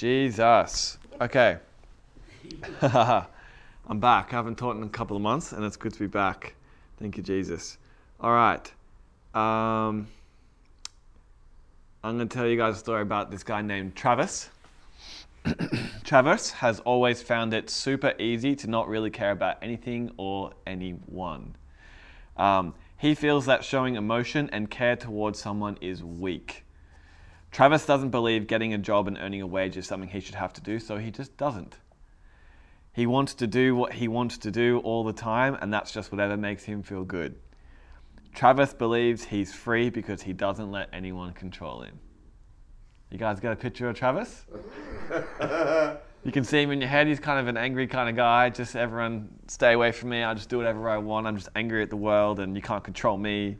Jesus. Okay. I'm back. I haven't taught in a couple of months, and it's good to be back. Thank you, Jesus. All right. Um, I'm going to tell you guys a story about this guy named Travis. Travis has always found it super easy to not really care about anything or anyone. Um, he feels that showing emotion and care towards someone is weak. Travis doesn't believe getting a job and earning a wage is something he should have to do, so he just doesn't. He wants to do what he wants to do all the time, and that's just whatever makes him feel good. Travis believes he's free because he doesn't let anyone control him. You guys got a picture of Travis? you can see him in your head. He's kind of an angry kind of guy. Just everyone stay away from me. I just do whatever I want. I'm just angry at the world and you can't control me.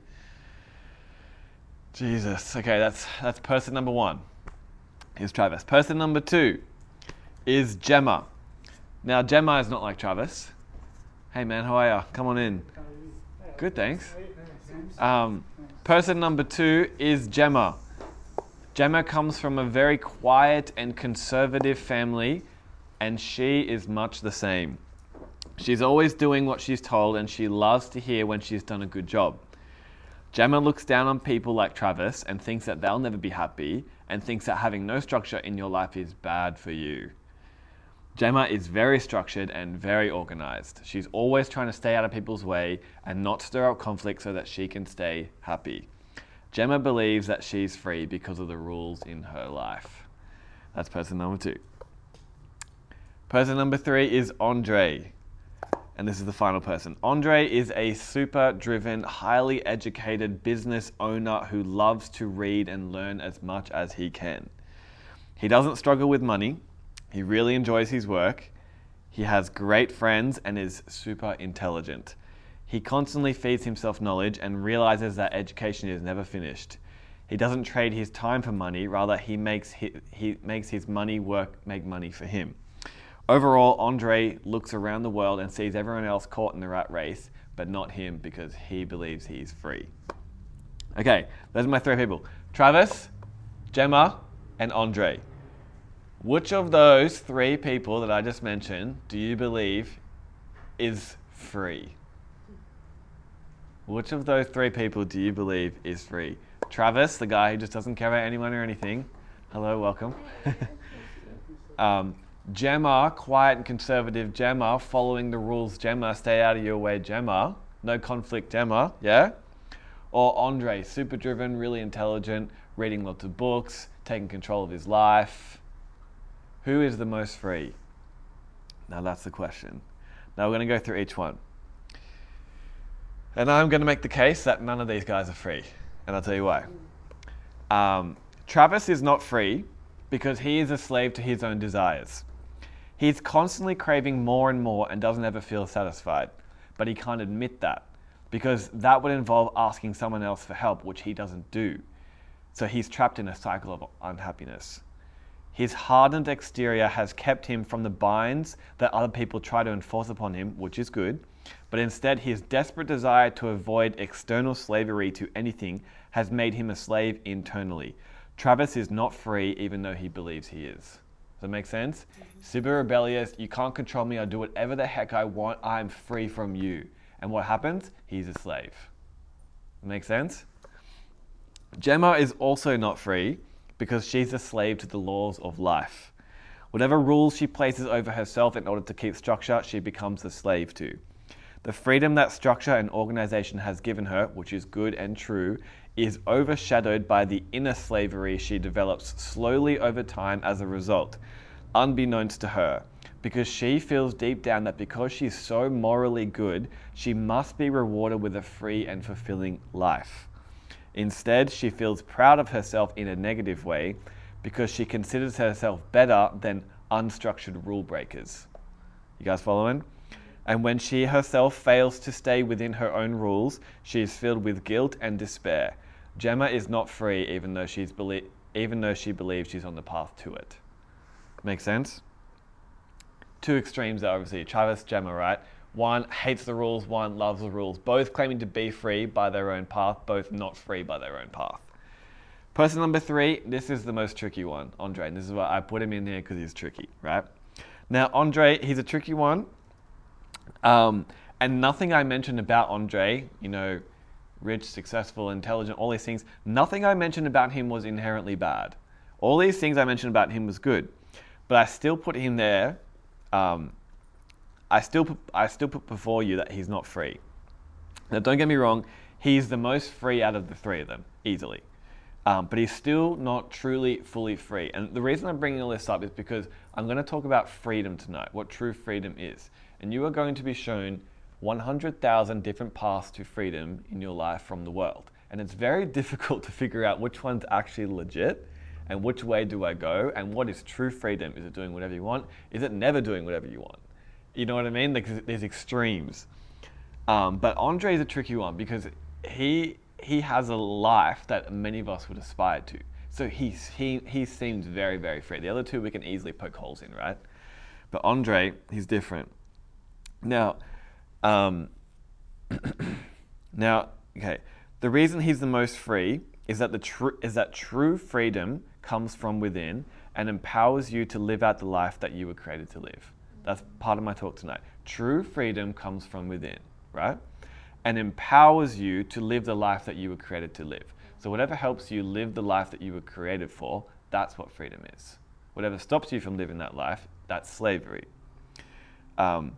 Jesus. Okay, that's that's person number one. Here's Travis. Person number two is Gemma. Now Gemma is not like Travis. Hey man, how are you? Come on in. Good, thanks. Um, person number two is Gemma. Gemma comes from a very quiet and conservative family, and she is much the same. She's always doing what she's told, and she loves to hear when she's done a good job. Gemma looks down on people like Travis and thinks that they'll never be happy, and thinks that having no structure in your life is bad for you. Gemma is very structured and very organized. She's always trying to stay out of people's way and not stir up conflict so that she can stay happy. Gemma believes that she's free because of the rules in her life. That's person number two. Person number three is Andre. And this is the final person. Andre is a super driven, highly educated business owner who loves to read and learn as much as he can. He doesn't struggle with money. He really enjoys his work. He has great friends and is super intelligent. He constantly feeds himself knowledge and realizes that education is never finished. He doesn't trade his time for money, rather he makes his, he makes his money work make money for him. Overall, Andre looks around the world and sees everyone else caught in the rat race, but not him because he believes he's free. Okay, those are my three people Travis, Gemma, and Andre. Which of those three people that I just mentioned do you believe is free? Which of those three people do you believe is free? Travis, the guy who just doesn't care about anyone or anything. Hello, welcome. um, Gemma, quiet and conservative Gemma, following the rules Gemma, stay out of your way Gemma, no conflict Gemma, yeah? Or Andre, super driven, really intelligent, reading lots of books, taking control of his life. Who is the most free? Now that's the question. Now we're going to go through each one. And I'm going to make the case that none of these guys are free. And I'll tell you why. Um, Travis is not free because he is a slave to his own desires. He's constantly craving more and more and doesn't ever feel satisfied. But he can't admit that because that would involve asking someone else for help, which he doesn't do. So he's trapped in a cycle of unhappiness. His hardened exterior has kept him from the binds that other people try to enforce upon him, which is good but instead his desperate desire to avoid external slavery to anything has made him a slave internally. Travis is not free even though he believes he is. Does that make sense? Mm-hmm. Super rebellious, you can't control me, I'll do whatever the heck I want, I'm free from you. And what happens? He's a slave. Make sense? Gemma is also not free because she's a slave to the laws of life. Whatever rules she places over herself in order to keep structure, she becomes a slave to. The freedom that structure and organization has given her, which is good and true, is overshadowed by the inner slavery she develops slowly over time as a result, unbeknownst to her, because she feels deep down that because she's so morally good, she must be rewarded with a free and fulfilling life. Instead, she feels proud of herself in a negative way because she considers herself better than unstructured rule breakers. You guys following? And when she herself fails to stay within her own rules, she is filled with guilt and despair. Gemma is not free even though, she's belie- even though she believes she's on the path to it. Make sense? Two extremes are obviously Travis, Gemma, right? One hates the rules, one loves the rules. Both claiming to be free by their own path, both not free by their own path. Person number three, this is the most tricky one, Andre. And this is why I put him in here because he's tricky, right? Now, Andre, he's a tricky one. Um, and nothing I mentioned about Andre, you know, rich, successful, intelligent, all these things, nothing I mentioned about him was inherently bad. All these things I mentioned about him was good. But I still put him there. Um, I still put, I still put before you that he's not free. Now, don't get me wrong, he's the most free out of the three of them, easily. Um, but he's still not truly fully free. And the reason I'm bringing all this up is because I'm going to talk about freedom tonight, what true freedom is. And you are going to be shown 100,000 different paths to freedom in your life from the world. And it's very difficult to figure out which one's actually legit and which way do I go and what is true freedom. Is it doing whatever you want? Is it never doing whatever you want? You know what I mean? Like, there's extremes. Um, but Andre is a tricky one because he he has a life that many of us would aspire to. So he's, he, he seems very, very free. The other two we can easily poke holes in, right? But Andre, he's different. Now, um, now, okay, the reason he's the most free is that the tr- is that true freedom comes from within and empowers you to live out the life that you were created to live. That's part of my talk tonight. True freedom comes from within, right? and empowers you to live the life that you were created to live. So, whatever helps you live the life that you were created for, that's what freedom is. Whatever stops you from living that life, that's slavery. Um,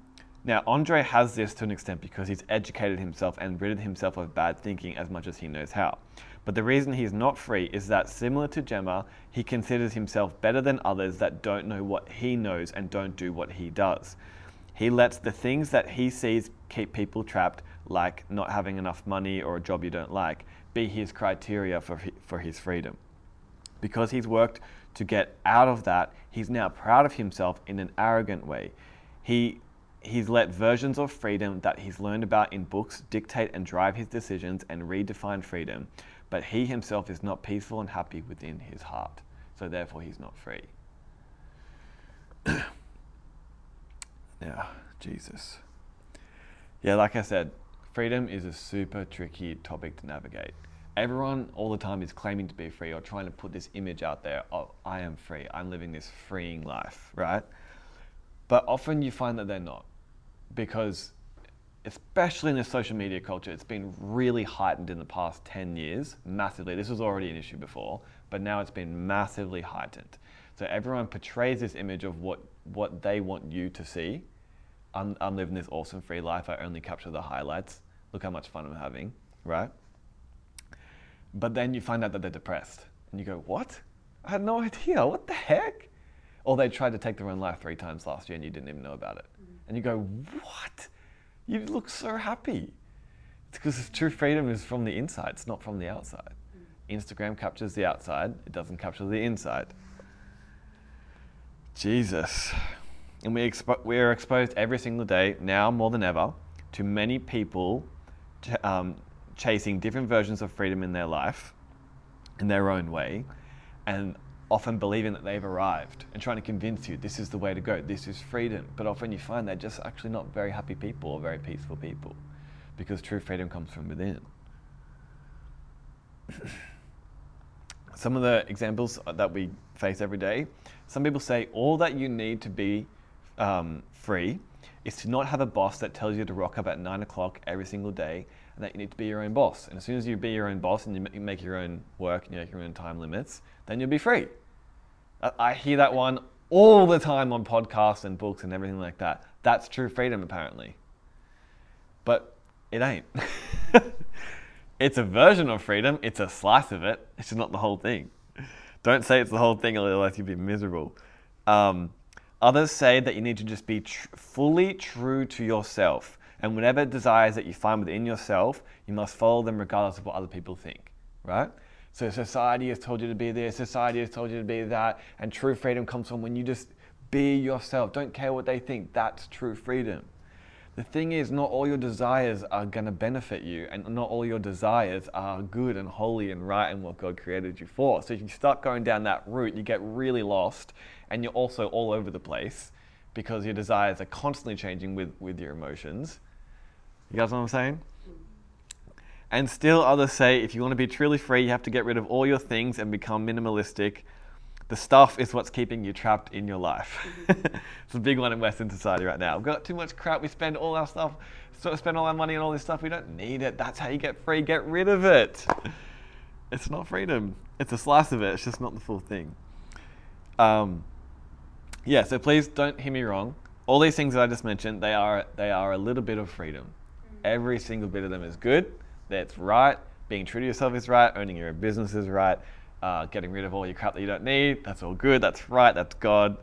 now, Andre has this to an extent because he's educated himself and ridded himself of bad thinking as much as he knows how. But the reason he's not free is that, similar to Gemma, he considers himself better than others that don't know what he knows and don't do what he does. He lets the things that he sees keep people trapped like not having enough money or a job you don't like, be his criteria for, for his freedom. Because he's worked to get out of that, he's now proud of himself in an arrogant way. He, he's let versions of freedom that he's learned about in books dictate and drive his decisions and redefine freedom, but he himself is not peaceful and happy within his heart. So therefore, he's not free. now, Jesus. Yeah, like I said, freedom is a super tricky topic to navigate. Everyone all the time is claiming to be free or trying to put this image out there of, I am free, I'm living this freeing life, right? But often you find that they're not because, especially in the social media culture, it's been really heightened in the past 10 years, massively. This was already an issue before, but now it's been massively heightened. So everyone portrays this image of what, what they want you to see I'm, I'm living this awesome free life. I only capture the highlights. Look how much fun I'm having, right? But then you find out that they're depressed. And you go, what? I had no idea. What the heck? Or they tried to take their own life three times last year and you didn't even know about it. And you go, what? You look so happy. It's because true freedom is from the inside, it's not from the outside. Mm-hmm. Instagram captures the outside, it doesn't capture the inside. Jesus. And we, expo- we are exposed every single day, now more than ever, to many people ch- um, chasing different versions of freedom in their life in their own way, and often believing that they've arrived and trying to convince you this is the way to go, this is freedom. But often you find they're just actually not very happy people or very peaceful people because true freedom comes from within. Some of the examples that we face every day, some people say all that you need to be um, free is to not have a boss that tells you to rock up at nine o'clock every single day and that you need to be your own boss. And as soon as you be your own boss and you make your own work and you make your own time limits, then you'll be free. I hear that one all the time on podcasts and books and everything like that. That's true freedom, apparently. But it ain't. it's a version of freedom, it's a slice of it, it's just not the whole thing. Don't say it's the whole thing, or otherwise you'll be miserable. Um, Others say that you need to just be tr- fully true to yourself. And whatever desires that you find within yourself, you must follow them regardless of what other people think, right? So society has told you to be this, society has told you to be that, and true freedom comes from when you just be yourself. Don't care what they think. That's true freedom. The thing is, not all your desires are going to benefit you, and not all your desires are good and holy and right and what God created you for. So if you start going down that route, you get really lost, and you're also all over the place because your desires are constantly changing with, with your emotions. You guys know what I'm saying? And still others say if you want to be truly free, you have to get rid of all your things and become minimalistic. The stuff is what's keeping you trapped in your life. it's a big one in Western society right now. We've got too much crap. We spend all our stuff, sort of spend all our money on all this stuff. We don't need it. That's how you get free. Get rid of it. It's not freedom. It's a slice of it. It's just not the full thing. Um, yeah. So please don't hear me wrong. All these things that I just mentioned, they are they are a little bit of freedom. Every single bit of them is good. That's right. Being true to yourself is right. Owning your own business is right. Uh, getting rid of all your crap that you don't need. That's all good. That's right. That's God.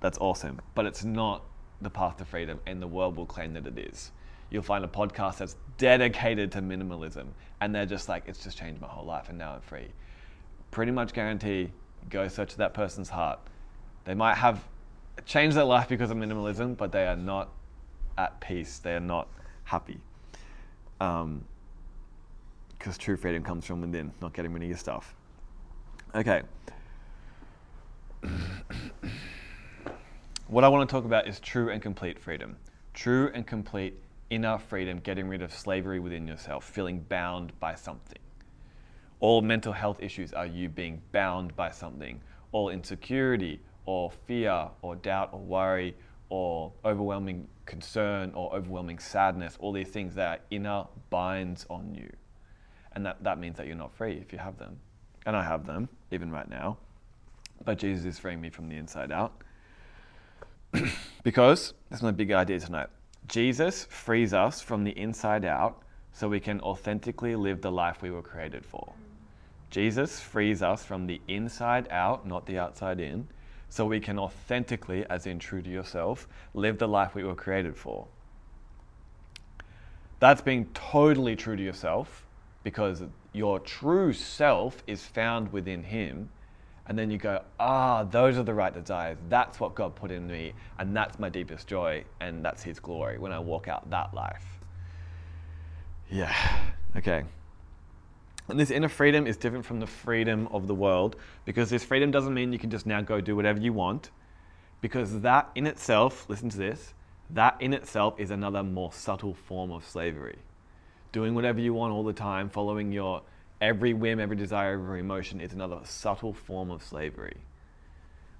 That's awesome. But it's not the path to freedom, and the world will claim that it is. You'll find a podcast that's dedicated to minimalism, and they're just like, it's just changed my whole life, and now I'm free. Pretty much guarantee, go search that person's heart. They might have changed their life because of minimalism, but they are not at peace. They are not happy. Um, because true freedom comes from within, not getting rid of your stuff. Okay. what I want to talk about is true and complete freedom. True and complete inner freedom, getting rid of slavery within yourself, feeling bound by something. All mental health issues are you being bound by something. All insecurity, or fear, or doubt, or worry, or overwhelming concern, or overwhelming sadness, all these things that are inner binds on you. And that, that means that you're not free if you have them. And I have them, even right now. But Jesus is freeing me from the inside out. because, that's my big idea tonight. Jesus frees us from the inside out so we can authentically live the life we were created for. Jesus frees us from the inside out, not the outside in, so we can authentically, as in true to yourself, live the life we were created for. That's being totally true to yourself because your true self is found within Him. And then you go, ah, those are the right desires. That's what God put in me. And that's my deepest joy. And that's His glory when I walk out that life. Yeah, okay. And this inner freedom is different from the freedom of the world because this freedom doesn't mean you can just now go do whatever you want. Because that in itself, listen to this, that in itself is another more subtle form of slavery doing whatever you want all the time, following your every whim, every desire, every emotion is another subtle form of slavery.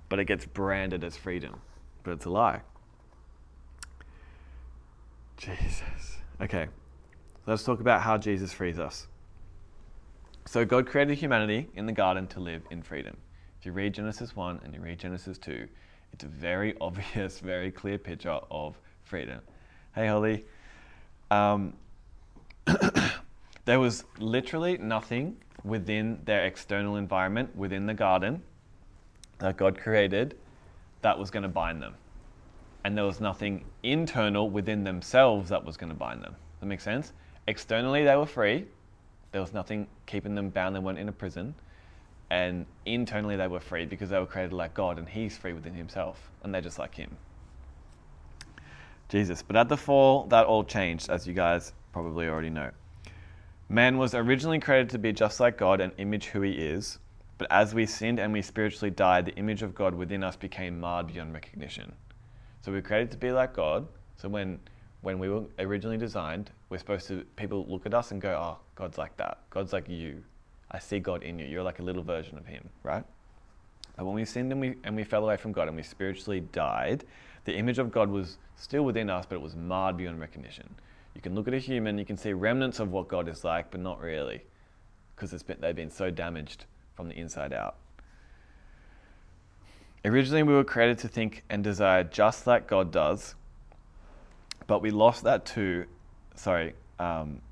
But it gets branded as freedom. But it's a lie. Jesus. Okay. Let's talk about how Jesus frees us. So, God created humanity in the garden to live in freedom. If you read Genesis 1 and you read Genesis 2, it's a very obvious, very clear picture of freedom. Hey, Holly. Um, there was literally nothing within their external environment, within the garden that God created, that was going to bind them. And there was nothing internal within themselves that was going to bind them. That makes sense? Externally, they were free. There was nothing keeping them bound. They weren't in a prison. And internally, they were free because they were created like God, and He's free within Himself, and they're just like Him. Jesus. But at the fall, that all changed, as you guys probably already know. Man was originally created to be just like God and image who he is, but as we sinned and we spiritually died, the image of God within us became marred beyond recognition. So we are created to be like God. So when when we were originally designed, we're supposed to people look at us and go, "Oh, God's like that. God's like you. I see God in you. You're like a little version of Him, right?" But when we sinned and we and we fell away from God and we spiritually died, the image of God was still within us, but it was marred beyond recognition. You can look at a human, you can see remnants of what God is like, but not really, because they've been so damaged from the inside out. Originally, we were created to think and desire just like God does, but we lost that too. Sorry, um,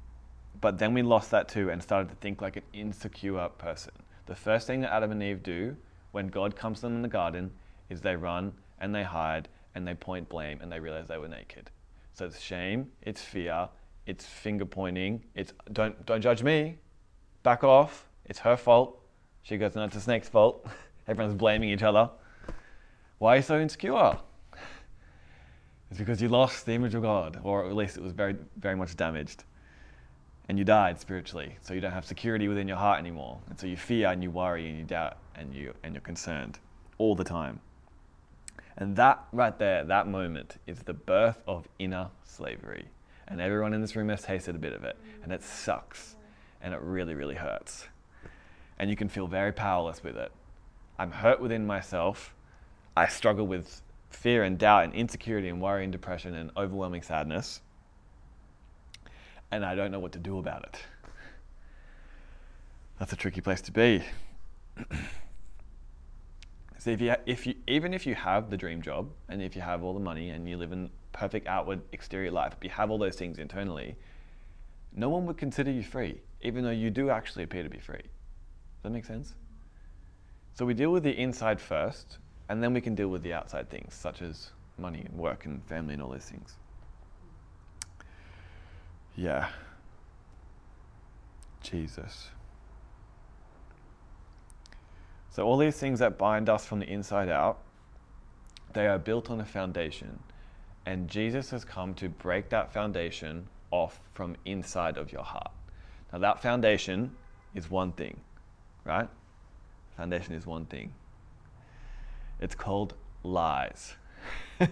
but then we lost that too and started to think like an insecure person. The first thing that Adam and Eve do when God comes to them in the garden is they run and they hide and they point blame and they realize they were naked. So it's shame, it's fear, it's finger pointing, it's don't don't judge me, back off, it's her fault. She goes, no, it's the snake's fault. Everyone's blaming each other. Why are you so insecure? It's because you lost the image of God, or at least it was very, very much damaged. And you died spiritually, so you don't have security within your heart anymore. And so you fear and you worry and you doubt and you and you're concerned all the time. And that right there, that moment, is the birth of inner slavery. And everyone in this room has tasted a bit of it, and it sucks. and it really, really hurts. And you can feel very powerless with it. I'm hurt within myself. I struggle with fear and doubt and insecurity and worry and depression and overwhelming sadness. And I don't know what to do about it. That's a tricky place to be. so if you, if you, even if you have the dream job and if you have all the money and you live in perfect outward exterior life, if you have all those things internally, no one would consider you free, even though you do actually appear to be free. Does that make sense? So we deal with the inside first, and then we can deal with the outside things, such as money and work and family and all those things. Yeah. Jesus. So, all these things that bind us from the inside out, they are built on a foundation. And Jesus has come to break that foundation off from inside of your heart. Now, that foundation is one thing, right? Foundation is one thing. It's called lies.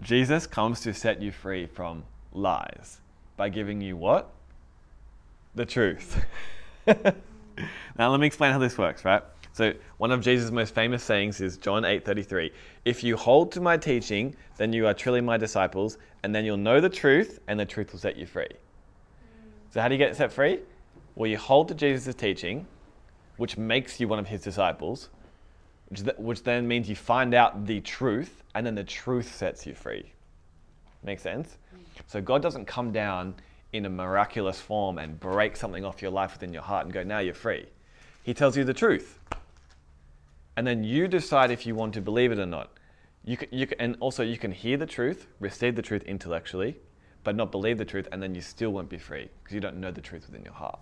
Jesus comes to set you free from lies by giving you what? The truth. now let me explain how this works, right? So one of Jesus' most famous sayings is John 8:33. If you hold to my teaching, then you are truly my disciples, and then you'll know the truth, and the truth will set you free. So how do you get set free? Well, you hold to Jesus' teaching, which makes you one of his disciples, which, th- which then means you find out the truth, and then the truth sets you free. Make sense? Mm. So God doesn't come down in a miraculous form and break something off your life within your heart and go, now you're free. He tells you the truth. And then you decide if you want to believe it or not. You can, you can, and also, you can hear the truth, receive the truth intellectually, but not believe the truth, and then you still won't be free because you don't know the truth within your heart.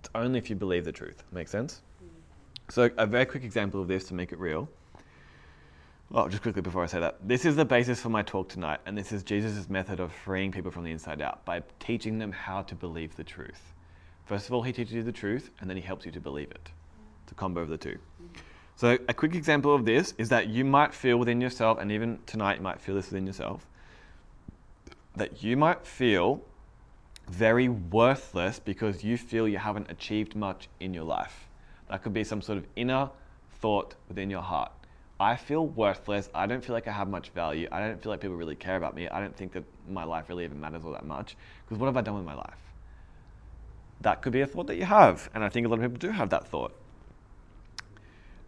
It's only if you believe the truth. Make sense? Mm. So, a very quick example of this to make it real. Well, just quickly before I say that, this is the basis for my talk tonight, and this is Jesus' method of freeing people from the inside out by teaching them how to believe the truth. First of all, he teaches you the truth, and then he helps you to believe it. It's a combo of the two. So, a quick example of this is that you might feel within yourself, and even tonight you might feel this within yourself, that you might feel very worthless because you feel you haven't achieved much in your life. That could be some sort of inner thought within your heart. I feel worthless. I don't feel like I have much value. I don't feel like people really care about me. I don't think that my life really even matters all that much. Because what have I done with my life? That could be a thought that you have. And I think a lot of people do have that thought.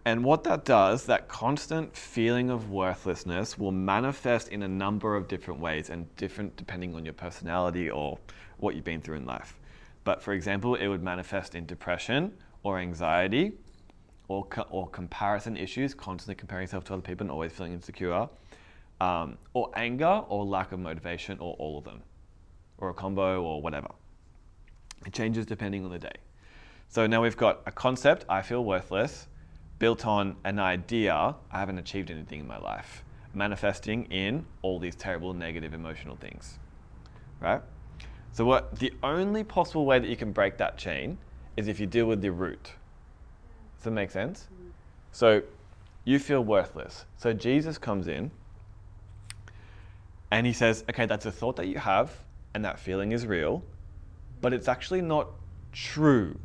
And what that does, that constant feeling of worthlessness will manifest in a number of different ways and different depending on your personality or what you've been through in life. But for example, it would manifest in depression or anxiety or, co- or comparison issues, constantly comparing yourself to other people and always feeling insecure, um, or anger or lack of motivation or all of them, or a combo or whatever. It changes depending on the day. So now we've got a concept, I feel worthless built on an idea I haven't achieved anything in my life, manifesting in all these terrible negative emotional things. Right? So what the only possible way that you can break that chain is if you deal with the root. Does that make sense? So you feel worthless. So Jesus comes in and he says, okay, that's a thought that you have, and that feeling is real, but it's actually not true.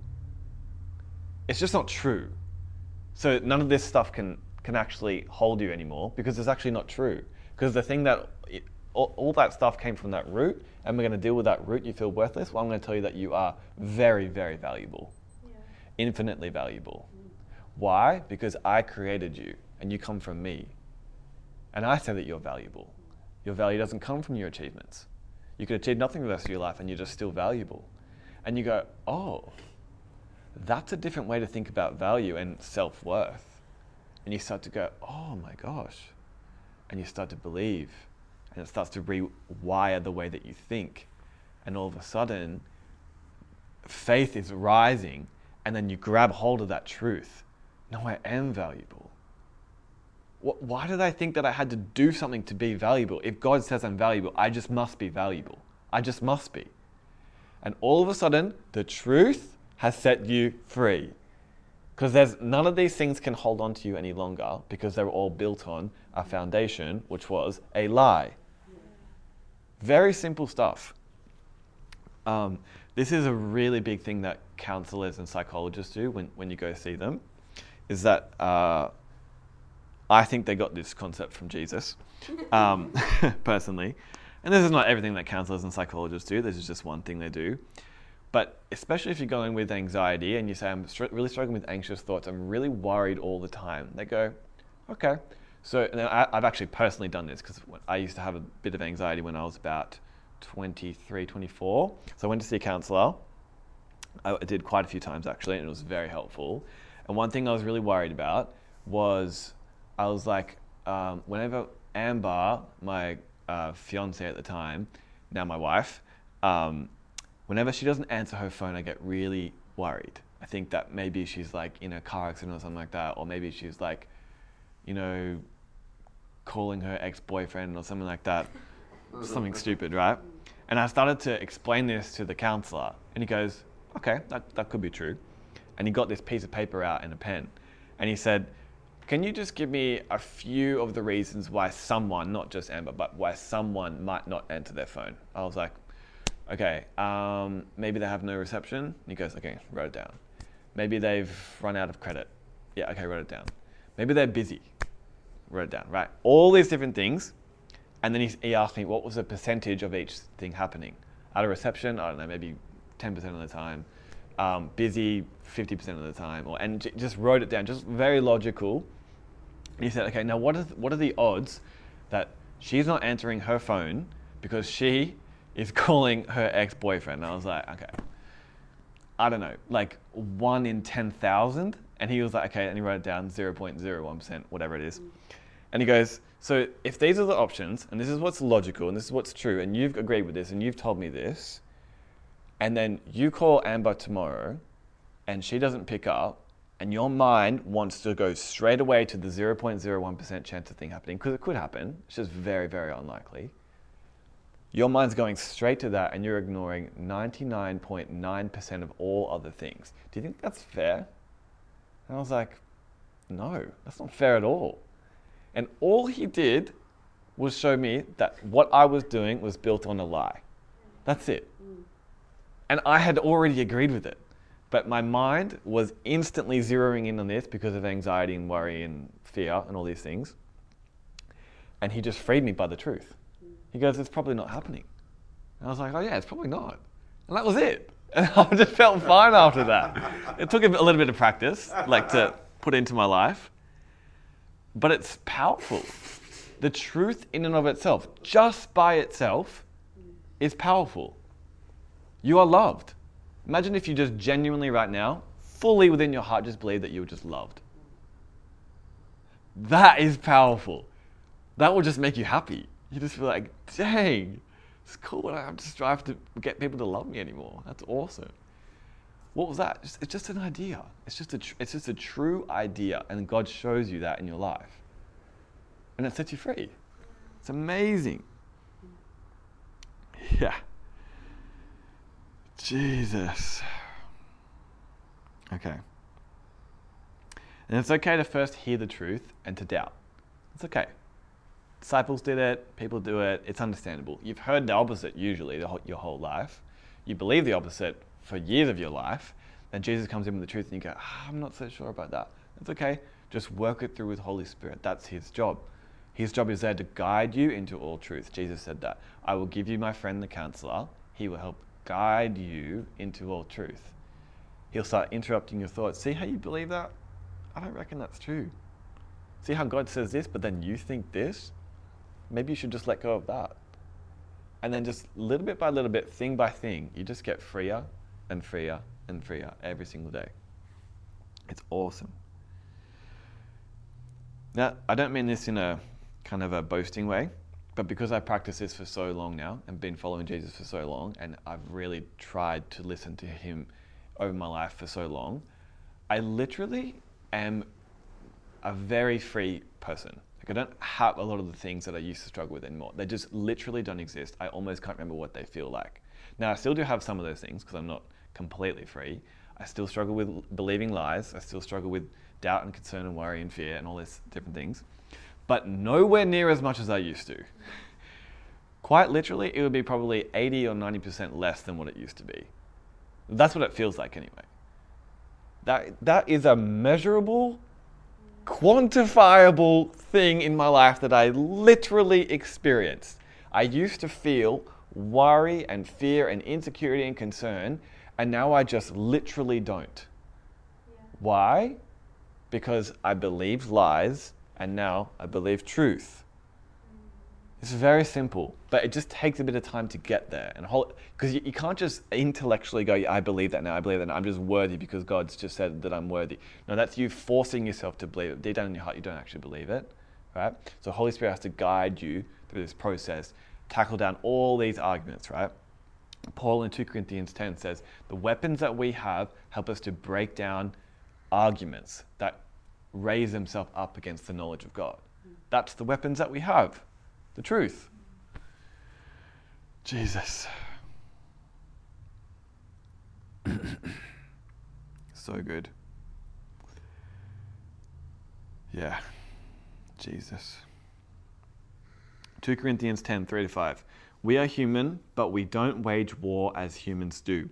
It's just not true. So none of this stuff can can actually hold you anymore because it's actually not true. Because the thing that it, all, all, that stuff came from that root, and we're going to deal with that root. You feel worthless. Well, I'm going to tell you that you are very, very valuable, yeah. infinitely valuable. Why? Because I created you, and you come from me, and I say that you're valuable. Your value doesn't come from your achievements. You could achieve nothing the rest of your life, and you're just still valuable. And you go, oh, that's a different way to think about value and self worth. And you start to go, oh my gosh. And you start to believe. And it starts to rewire the way that you think. And all of a sudden, faith is rising. And then you grab hold of that truth. No, I am valuable. Why did I think that I had to do something to be valuable? If God says I'm valuable, I just must be valuable. I just must be. And all of a sudden, the truth has set you free. Because there's none of these things can hold on to you any longer because they were all built on a foundation, which was a lie. Very simple stuff. Um, this is a really big thing that counselors and psychologists do when, when you go see them, is that uh, I think they got this concept from Jesus, um, personally. And this is not everything that counselors and psychologists do, this is just one thing they do. But especially if you're going with anxiety and you say, I'm str- really struggling with anxious thoughts, I'm really worried all the time, they go, okay. So I, I've actually personally done this because I used to have a bit of anxiety when I was about 23, 24. So I went to see a counselor. I did quite a few times actually, and it was very helpful. And one thing I was really worried about was I was like, um, whenever Amber, my uh, fiance at the time, now my wife, um, whenever she doesn't answer her phone, I get really worried. I think that maybe she's like in a car accident or something like that, or maybe she's like, you know, calling her ex boyfriend or something like that. something stupid, right? And I started to explain this to the counselor, and he goes, okay, that, that could be true. And he got this piece of paper out and a pen, and he said, can you just give me a few of the reasons why someone, not just Amber, but why someone might not answer their phone? I was like, okay, um, maybe they have no reception. He goes, okay, wrote it down. Maybe they've run out of credit. Yeah, okay, wrote it down. Maybe they're busy. Wrote it down, right? All these different things. And then he, he asked me what was the percentage of each thing happening. Out of reception, I don't know, maybe 10% of the time. Um, busy 50% of the time. Or, and j- just wrote it down, just very logical. And he said, okay, now what, is, what are the odds that she's not answering her phone because she is calling her ex boyfriend? And I was like, okay, I don't know, like one in 10,000. And he was like, okay, and he wrote it down 0.01%, whatever it is. And he goes, so if these are the options, and this is what's logical, and this is what's true, and you've agreed with this, and you've told me this, and then you call Amber tomorrow, and she doesn't pick up, and your mind wants to go straight away to the 0.01% chance of thing happening, because it could happen, it's just very, very unlikely. Your mind's going straight to that, and you're ignoring 99.9% of all other things. Do you think that's fair? And I was like, no, that's not fair at all. And all he did was show me that what I was doing was built on a lie. That's it. Mm. And I had already agreed with it. But my mind was instantly zeroing in on this because of anxiety and worry and fear and all these things. And he just freed me by the truth. He goes, It's probably not happening. And I was like, Oh, yeah, it's probably not. And that was it. And I just felt fine after that. It took a little bit of practice, like to put into my life but it's powerful. The truth, in and of itself, just by itself, is powerful. You are loved. Imagine if you just genuinely, right now, fully within your heart, just believe that you were just loved. That is powerful. That will just make you happy. You just feel like, dang, it's cool. I don't have to strive to get people to love me anymore. That's awesome. What was that? It's just an idea. It's just a, tr- it's just a true idea, and God shows you that in your life, and it sets you free. It's amazing. Yeah. Jesus. Okay. And it's okay to first hear the truth and to doubt. It's okay. Disciples did it, people do it, it's understandable. You've heard the opposite usually the whole, your whole life. You believe the opposite for years of your life, then Jesus comes in with the truth and you go, ah, I'm not so sure about that. That's okay. Just work it through with the Holy Spirit. That's his job. His job is there to guide you into all truth. Jesus said that. I will give you my friend the counselor. He will help guide you into all truth. He'll start interrupting your thoughts. See how you believe that? I don't reckon that's true. See how God says this, but then you think this? Maybe you should just let go of that. And then just little bit by little bit, thing by thing, you just get freer and freer and freer every single day. It's awesome. Now, I don't mean this in a kind of a boasting way, but because I practice this for so long now and been following Jesus for so long, and I've really tried to listen to him over my life for so long, I literally am a very free person. Like I don't have a lot of the things that I used to struggle with anymore. They just literally don't exist. I almost can't remember what they feel like. Now I still do have some of those things because I'm not completely free. I still struggle with believing lies. I still struggle with doubt and concern and worry and fear and all these different things, but nowhere near as much as I used to. Quite literally, it would be probably 80 or 90% less than what it used to be. That's what it feels like anyway. That, that is a measurable, quantifiable thing in my life that I literally experienced. I used to feel worry and fear and insecurity and concern, and now I just literally don't. Yeah. Why? Because I believed lies and now I believe truth. It's very simple, but it just takes a bit of time to get there. And because you, you, can't just intellectually go, I believe that now, I believe that now, I'm just worthy because God's just said that I'm worthy. No, that's you forcing yourself to believe it. Deep down in your heart, you don't actually believe it, right? So Holy Spirit has to guide you through this process, tackle down all these arguments, right? Paul in 2 Corinthians 10 says, The weapons that we have help us to break down arguments that raise themselves up against the knowledge of God. That's the weapons that we have the truth. Jesus. so good. Yeah. Jesus. 2 Corinthians 10 3 to 5. We are human, but we don't wage war as humans do.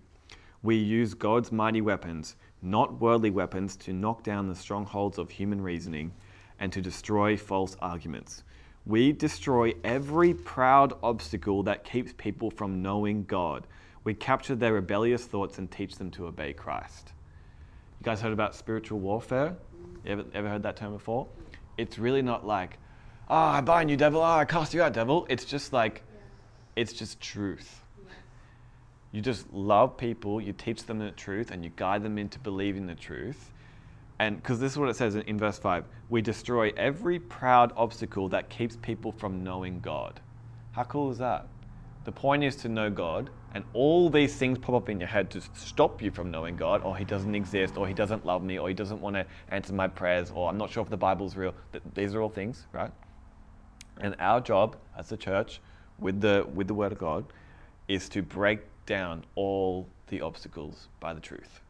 We use God's mighty weapons, not worldly weapons, to knock down the strongholds of human reasoning and to destroy false arguments. We destroy every proud obstacle that keeps people from knowing God. We capture their rebellious thoughts and teach them to obey Christ. You guys heard about spiritual warfare? You ever, ever heard that term before? It's really not like, oh, I bind you, devil, oh, I cast you out, devil. It's just like, it's just truth. You just love people, you teach them the truth, and you guide them into believing the truth and because this is what it says in, in verse 5 we destroy every proud obstacle that keeps people from knowing God. How cool is that? The point is to know God, and all these things pop up in your head to stop you from knowing God, or He doesn't exist, or He doesn't love me, or He doesn't want to answer my prayers, or I'm not sure if the Bible's real. These are all things, right? And our job as a church, with the with the Word of God, is to break down all the obstacles by the truth.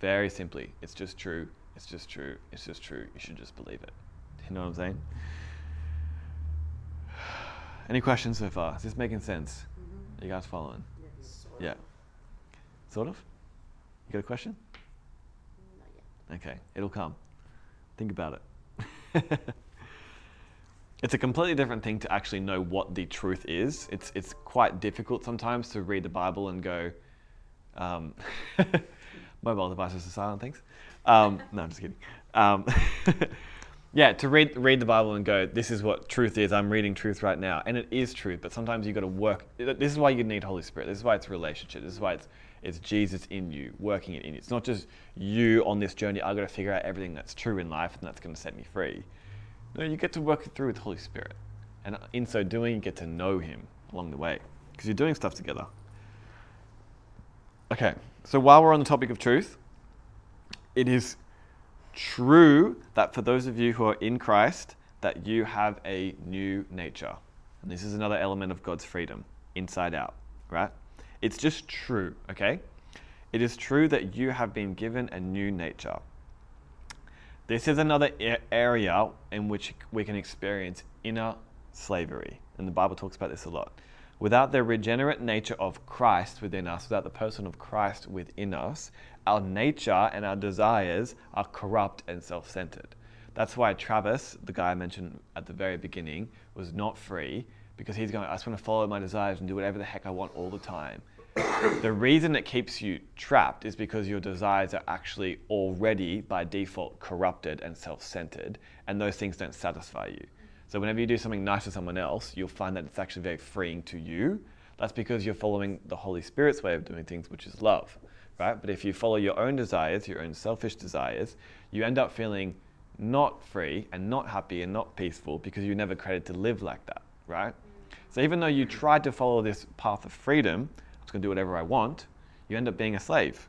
Very simply, it's just true. It's just true. It's just true. You should just believe it. You know what I'm saying? Any questions so far? Is this making sense? Mm-hmm. Are you guys following? Yes. Sort yeah. Sort of? You got a question? Okay, it'll come. Think about it. it's a completely different thing to actually know what the truth is. It's, it's quite difficult sometimes to read the Bible and go, um, mobile devices are silent things. Um, no, I'm just kidding. Um, yeah, to read read the Bible and go, this is what truth is. I'm reading truth right now, and it is truth. But sometimes you have got to work. This is why you need Holy Spirit. This is why it's relationship. This is why it's it's Jesus in you, working it in you. It's not just you on this journey. I've got to figure out everything that's true in life, and that's going to set me free. No, you get to work it through with the Holy Spirit, and in so doing, you get to know Him along the way because you're doing stuff together. Okay, so while we're on the topic of truth, it is true that for those of you who are in Christ, that you have a new nature. And this is another element of God's freedom, inside out, right? It's just true, okay? It is true that you have been given a new nature. This is another area in which we can experience inner slavery. And the Bible talks about this a lot. Without the regenerate nature of Christ within us, without the person of Christ within us, our nature and our desires are corrupt and self centered. That's why Travis, the guy I mentioned at the very beginning, was not free because he's going, I just want to follow my desires and do whatever the heck I want all the time. the reason it keeps you trapped is because your desires are actually already by default corrupted and self centered, and those things don't satisfy you. So whenever you do something nice to someone else, you'll find that it's actually very freeing to you. That's because you're following the Holy Spirit's way of doing things, which is love, right? But if you follow your own desires, your own selfish desires, you end up feeling not free and not happy and not peaceful because you never created to live like that, right? So even though you tried to follow this path of freedom, just going to do whatever I want, you end up being a slave.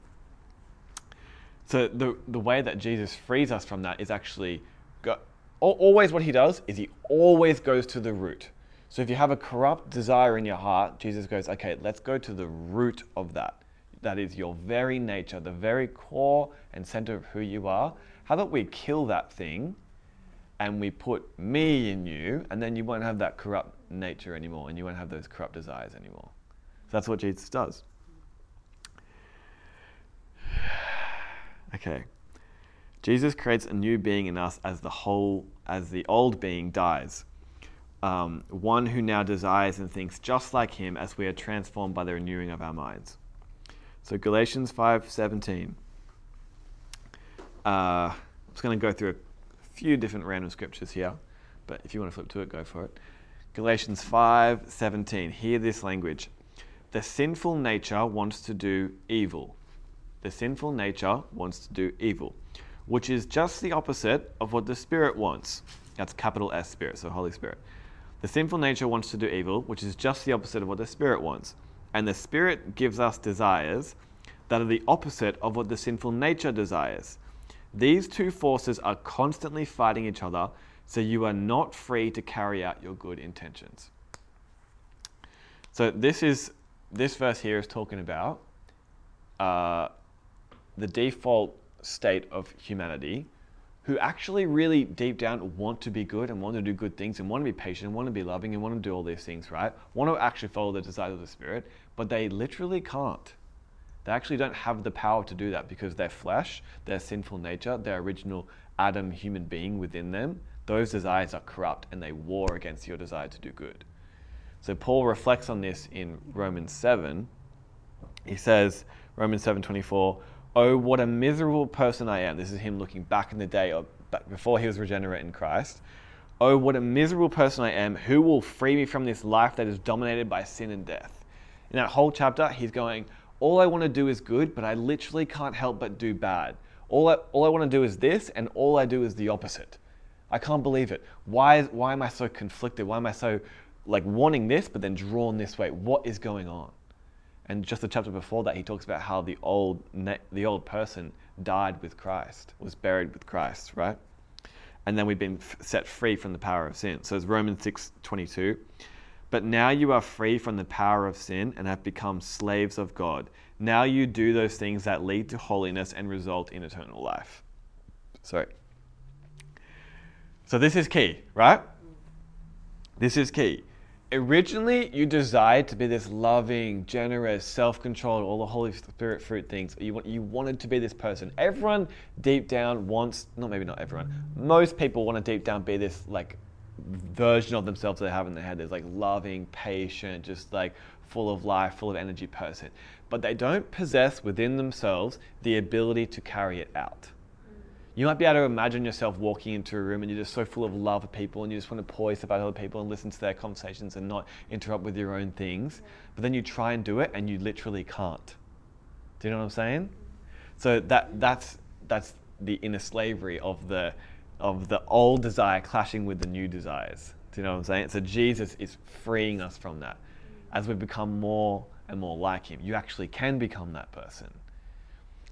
So the, the way that Jesus frees us from that is actually go, always what he does is he always goes to the root. So if you have a corrupt desire in your heart, Jesus goes, okay, let's go to the root of that. That is your very nature, the very core and center of who you are. How about we kill that thing and we put me in you, and then you won't have that corrupt nature anymore and you won't have those corrupt desires anymore. That's what Jesus does. Okay. Jesus creates a new being in us as the whole, as the old being dies. Um, one who now desires and thinks just like him as we are transformed by the renewing of our minds. So Galatians 5:17. Uh, I'm just going to go through a few different random scriptures here, but if you want to flip to it, go for it. Galatians 5:17. Hear this language. The sinful nature wants to do evil. The sinful nature wants to do evil, which is just the opposite of what the Spirit wants. That's capital S Spirit, so Holy Spirit. The sinful nature wants to do evil, which is just the opposite of what the Spirit wants. And the Spirit gives us desires that are the opposite of what the sinful nature desires. These two forces are constantly fighting each other, so you are not free to carry out your good intentions. So this is this verse here is talking about uh, the default state of humanity, who actually really deep down want to be good and want to do good things and want to be patient and want to be loving and want to do all these things, right? Want to actually follow the desires of the Spirit, but they literally can't. They actually don't have the power to do that because their flesh, their sinful nature, their original Adam human being within them, those desires are corrupt and they war against your desire to do good. So Paul reflects on this in Romans 7. He says, Romans 7:24, "Oh, what a miserable person I am." This is him looking back in the day of before he was regenerate in Christ. "Oh, what a miserable person I am. Who will free me from this life that is dominated by sin and death?" In that whole chapter, he's going, all I want to do is good, but I literally can't help but do bad. All I, all I want to do is this, and all I do is the opposite. I can't believe it. Why, why am I so conflicted? Why am I so like wanting this, but then drawn this way? What is going on? And just the chapter before that, he talks about how the old, the old person died with Christ, was buried with Christ, right? And then we've been set free from the power of sin. So it's Romans 6 22. But now you are free from the power of sin and have become slaves of God. Now you do those things that lead to holiness and result in eternal life. Sorry. So this is key, right? This is key. Originally, you desired to be this loving, generous, self-controlled, all the Holy Spirit fruit things. You want, you wanted to be this person. Everyone deep down wants, not maybe not everyone, most people want to deep down be this like version of themselves they have in their head is like loving, patient, just like full of life, full of energy person. But they don't possess within themselves the ability to carry it out. You might be able to imagine yourself walking into a room and you're just so full of love for people and you just want to pour about other people and listen to their conversations and not interrupt with your own things. But then you try and do it and you literally can't. Do you know what I'm saying? So that that's that's the inner slavery of the of the old desire clashing with the new desires. Do you know what I'm saying? So Jesus is freeing us from that. As we become more and more like Him, you actually can become that person.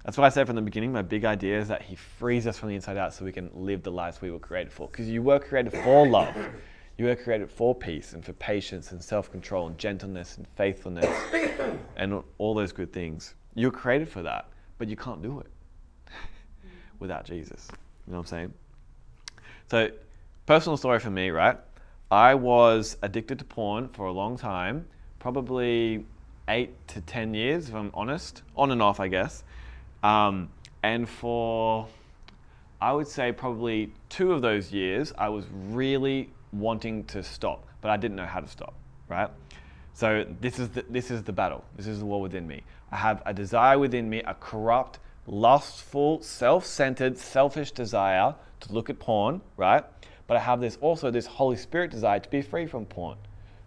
That's what I said from the beginning. My big idea is that He frees us from the inside out so we can live the lives we were created for. Because you were created for love. You were created for peace and for patience and self control and gentleness and faithfulness and all those good things. You were created for that, but you can't do it without Jesus. You know what I'm saying? So, personal story for me, right? I was addicted to porn for a long time, probably eight to 10 years, if I'm honest, on and off, I guess. Um, and for, I would say, probably two of those years, I was really wanting to stop, but I didn't know how to stop, right? So this is the, this is the battle. This is the war within me. I have a desire within me, a corrupt, lustful, self-centered, selfish desire to look at porn, right? But I have this also this Holy Spirit desire to be free from porn.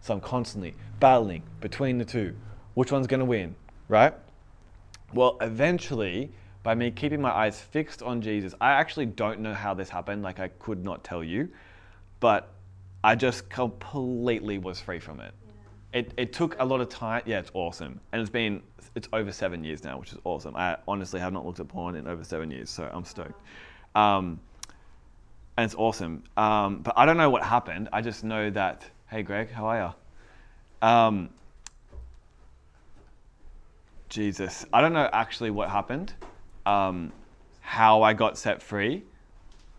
So I'm constantly battling between the two. Which one's going to win, right? Well, eventually, by me keeping my eyes fixed on Jesus, I actually don't know how this happened. Like, I could not tell you. But I just completely was free from it. Yeah. It, it took a lot of time. Yeah, it's awesome. And it's been, it's over seven years now, which is awesome. I honestly have not looked at porn in over seven years, so I'm stoked. Um, and it's awesome. Um, but I don't know what happened. I just know that. Hey, Greg, how are you? Um, Jesus, I don't know actually what happened, um, how I got set free,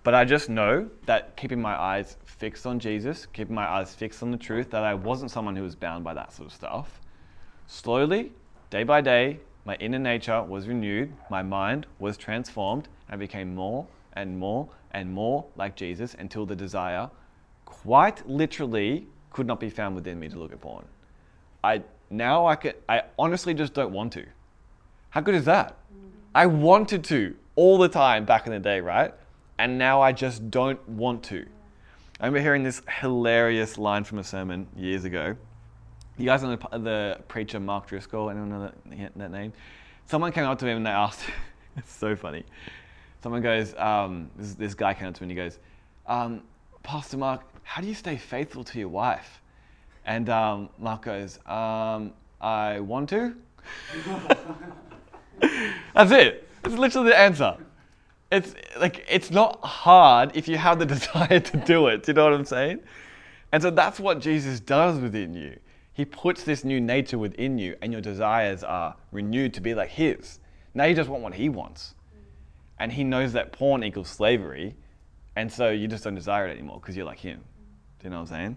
but I just know that keeping my eyes fixed on Jesus, keeping my eyes fixed on the truth, that I wasn't someone who was bound by that sort of stuff. Slowly, day by day, my inner nature was renewed, my mind was transformed, I became more and more and more like Jesus until the desire quite literally could not be found within me to look at porn. I now I could I honestly just don't want to. How good is that? I wanted to all the time back in the day, right? And now I just don't want to. I remember hearing this hilarious line from a sermon years ago. You guys know the, the preacher Mark Driscoll? Anyone know that, that name? Someone came up to him and they asked, it's so funny. Someone goes, um, this, this, guy came up to him and he goes, um, Pastor Mark, how do you stay faithful to your wife? And um, Mark goes, um, I want to. That's it. It's literally the answer. It's like it's not hard if you have the desire to do it. Do you know what I'm saying? And so that's what Jesus does within you. He puts this new nature within you, and your desires are renewed to be like His. Now you just want what He wants. And He knows that porn equals slavery, and so you just don't desire it anymore because you're like Him. Do you know what I'm saying?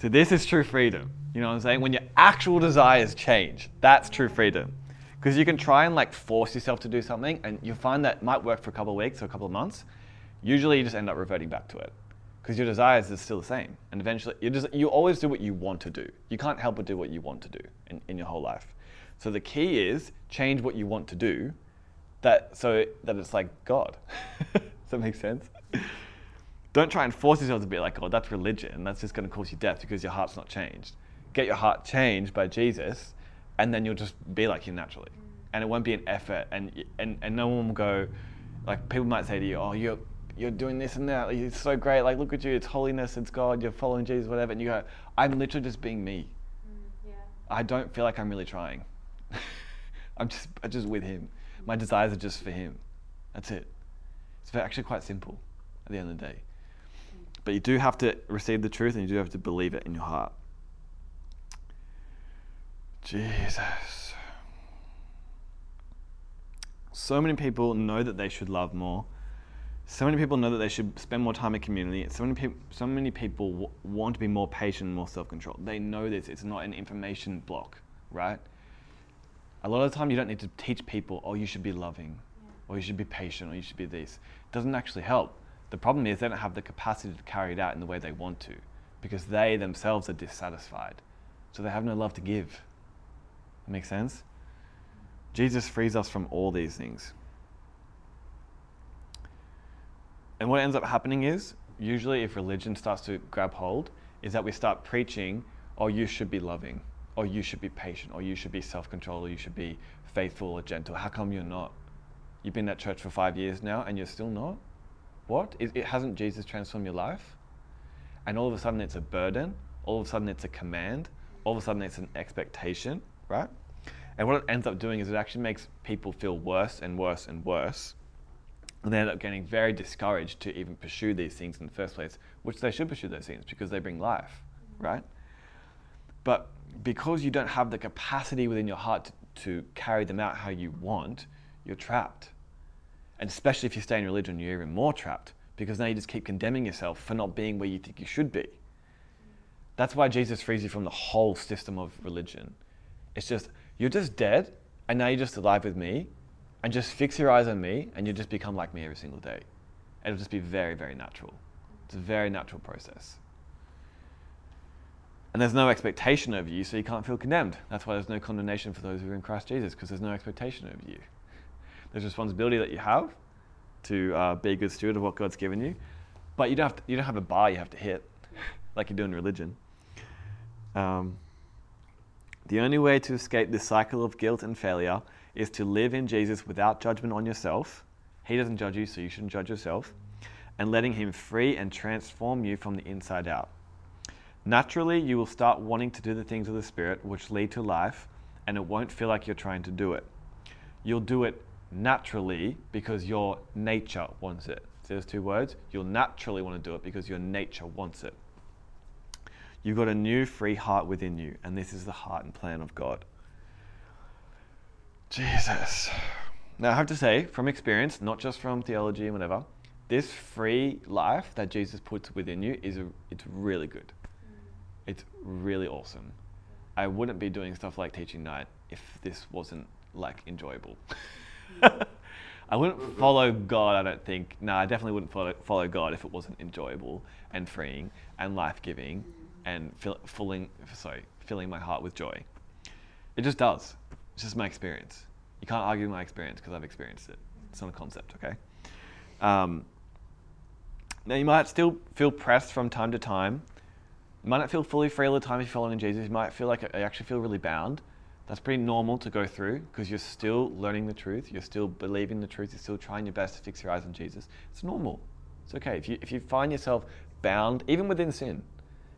So this is true freedom. You know what I'm saying? When your actual desires change, that's true freedom. Because you can try and like force yourself to do something, and you'll find that might work for a couple of weeks or a couple of months. Usually, you just end up reverting back to it because your desires are still the same. And eventually, you just you always do what you want to do. You can't help but do what you want to do in, in your whole life. So the key is change what you want to do, that so that it's like God. Does that make sense? Don't try and force yourself to be like oh, That's religion. That's just going to cause you death because your heart's not changed. Get your heart changed by Jesus, and then you'll just be like Him naturally. And it won't be an effort, and and and no one will go. Like people might say to you, "Oh, you're you're doing this and that. It's so great. Like, look at you. It's holiness. It's God. You're following Jesus, whatever. And you go, I'm literally just being me. Mm, yeah. I don't feel like I'm really trying. I'm just, I'm just with Him. My desires are just for Him. That's it. It's actually quite simple at the end of the day. But you do have to receive the truth and you do have to believe it in your heart. Jesus. So many people know that they should love more so many people know that they should spend more time in community. So many people, so many people w- want to be more patient and more self-controlled. They know this. It's not an information block, right? A lot of the time, you don't need to teach people, oh, you should be loving, or you should be patient, or you should be this. It doesn't actually help. The problem is they don't have the capacity to carry it out in the way they want to, because they themselves are dissatisfied. So they have no love to give. That makes sense? Jesus frees us from all these things. And what ends up happening is, usually if religion starts to grab hold, is that we start preaching, oh, you should be loving, or you should be patient, or you should be self controlled, or oh, you should be faithful or gentle. How come you're not? You've been at church for five years now and you're still not? What? It, it hasn't Jesus transformed your life? And all of a sudden it's a burden, all of a sudden it's a command, all of a sudden it's an expectation, right? And what it ends up doing is it actually makes people feel worse and worse and worse and they end up getting very discouraged to even pursue these things in the first place, which they should pursue those things because they bring life, right? But because you don't have the capacity within your heart to, to carry them out how you want, you're trapped. And especially if you stay in religion, you're even more trapped because now you just keep condemning yourself for not being where you think you should be. That's why Jesus frees you from the whole system of religion. It's just, you're just dead, and now you're just alive with me, and just fix your eyes on me and you just become like me every single day. It'll just be very, very natural. It's a very natural process. And there's no expectation over you, so you can't feel condemned. That's why there's no condemnation for those who are in Christ Jesus, because there's no expectation over you. There's responsibility that you have to uh, be a good steward of what God's given you, but you don't have to, you don't have a bar you have to hit, like you do in religion. Um, the only way to escape this cycle of guilt and failure is to live in Jesus without judgment on yourself. He doesn't judge you, so you shouldn't judge yourself. And letting Him free and transform you from the inside out. Naturally, you will start wanting to do the things of the Spirit which lead to life, and it won't feel like you're trying to do it. You'll do it naturally because your nature wants it. See those two words? You'll naturally want to do it because your nature wants it. You've got a new free heart within you, and this is the heart and plan of God. Jesus. Now, I have to say, from experience, not just from theology and whatever, this free life that Jesus puts within you is a, it's really good. It's really awesome. I wouldn't be doing stuff like teaching night if this wasn't like enjoyable. I wouldn't follow God, I don't think. No, I definitely wouldn't follow, follow God if it wasn't enjoyable and freeing and life giving and fill, filling, sorry, filling my heart with joy. It just does. It's just my experience. You can't argue my experience because I've experienced it. It's not a concept, okay? Um, now, you might still feel pressed from time to time. You might not feel fully free all the time if you're following Jesus. You might feel like you actually feel really bound. That's pretty normal to go through because you're still learning the truth. You're still believing the truth. You're still trying your best to fix your eyes on Jesus. It's normal. It's okay. If you, if you find yourself bound, even within sin,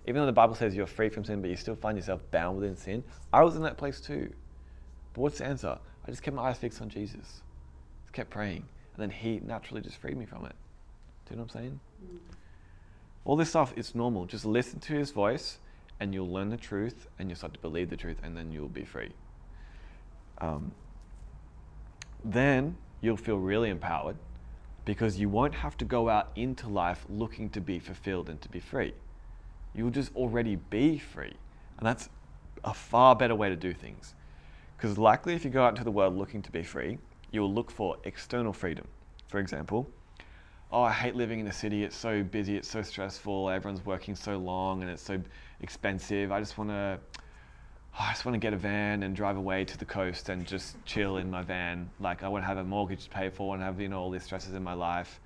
even though the Bible says you're free from sin, but you still find yourself bound within sin, I was in that place too. But what's the answer? I just kept my eyes fixed on Jesus. Just kept praying. And then He naturally just freed me from it. Do you know what I'm saying? Mm. All this stuff is normal. Just listen to His voice and you'll learn the truth and you'll start to believe the truth and then you'll be free. Um, then you'll feel really empowered because you won't have to go out into life looking to be fulfilled and to be free. You'll just already be free. And that's a far better way to do things. Because likely, if you go out into the world looking to be free, you will look for external freedom. For example, oh, I hate living in the city. It's so busy. It's so stressful. Everyone's working so long and it's so expensive. I just want to, I just want to get a van and drive away to the coast and just chill in my van. Like I want to have a mortgage to pay for and have you know all these stresses in my life.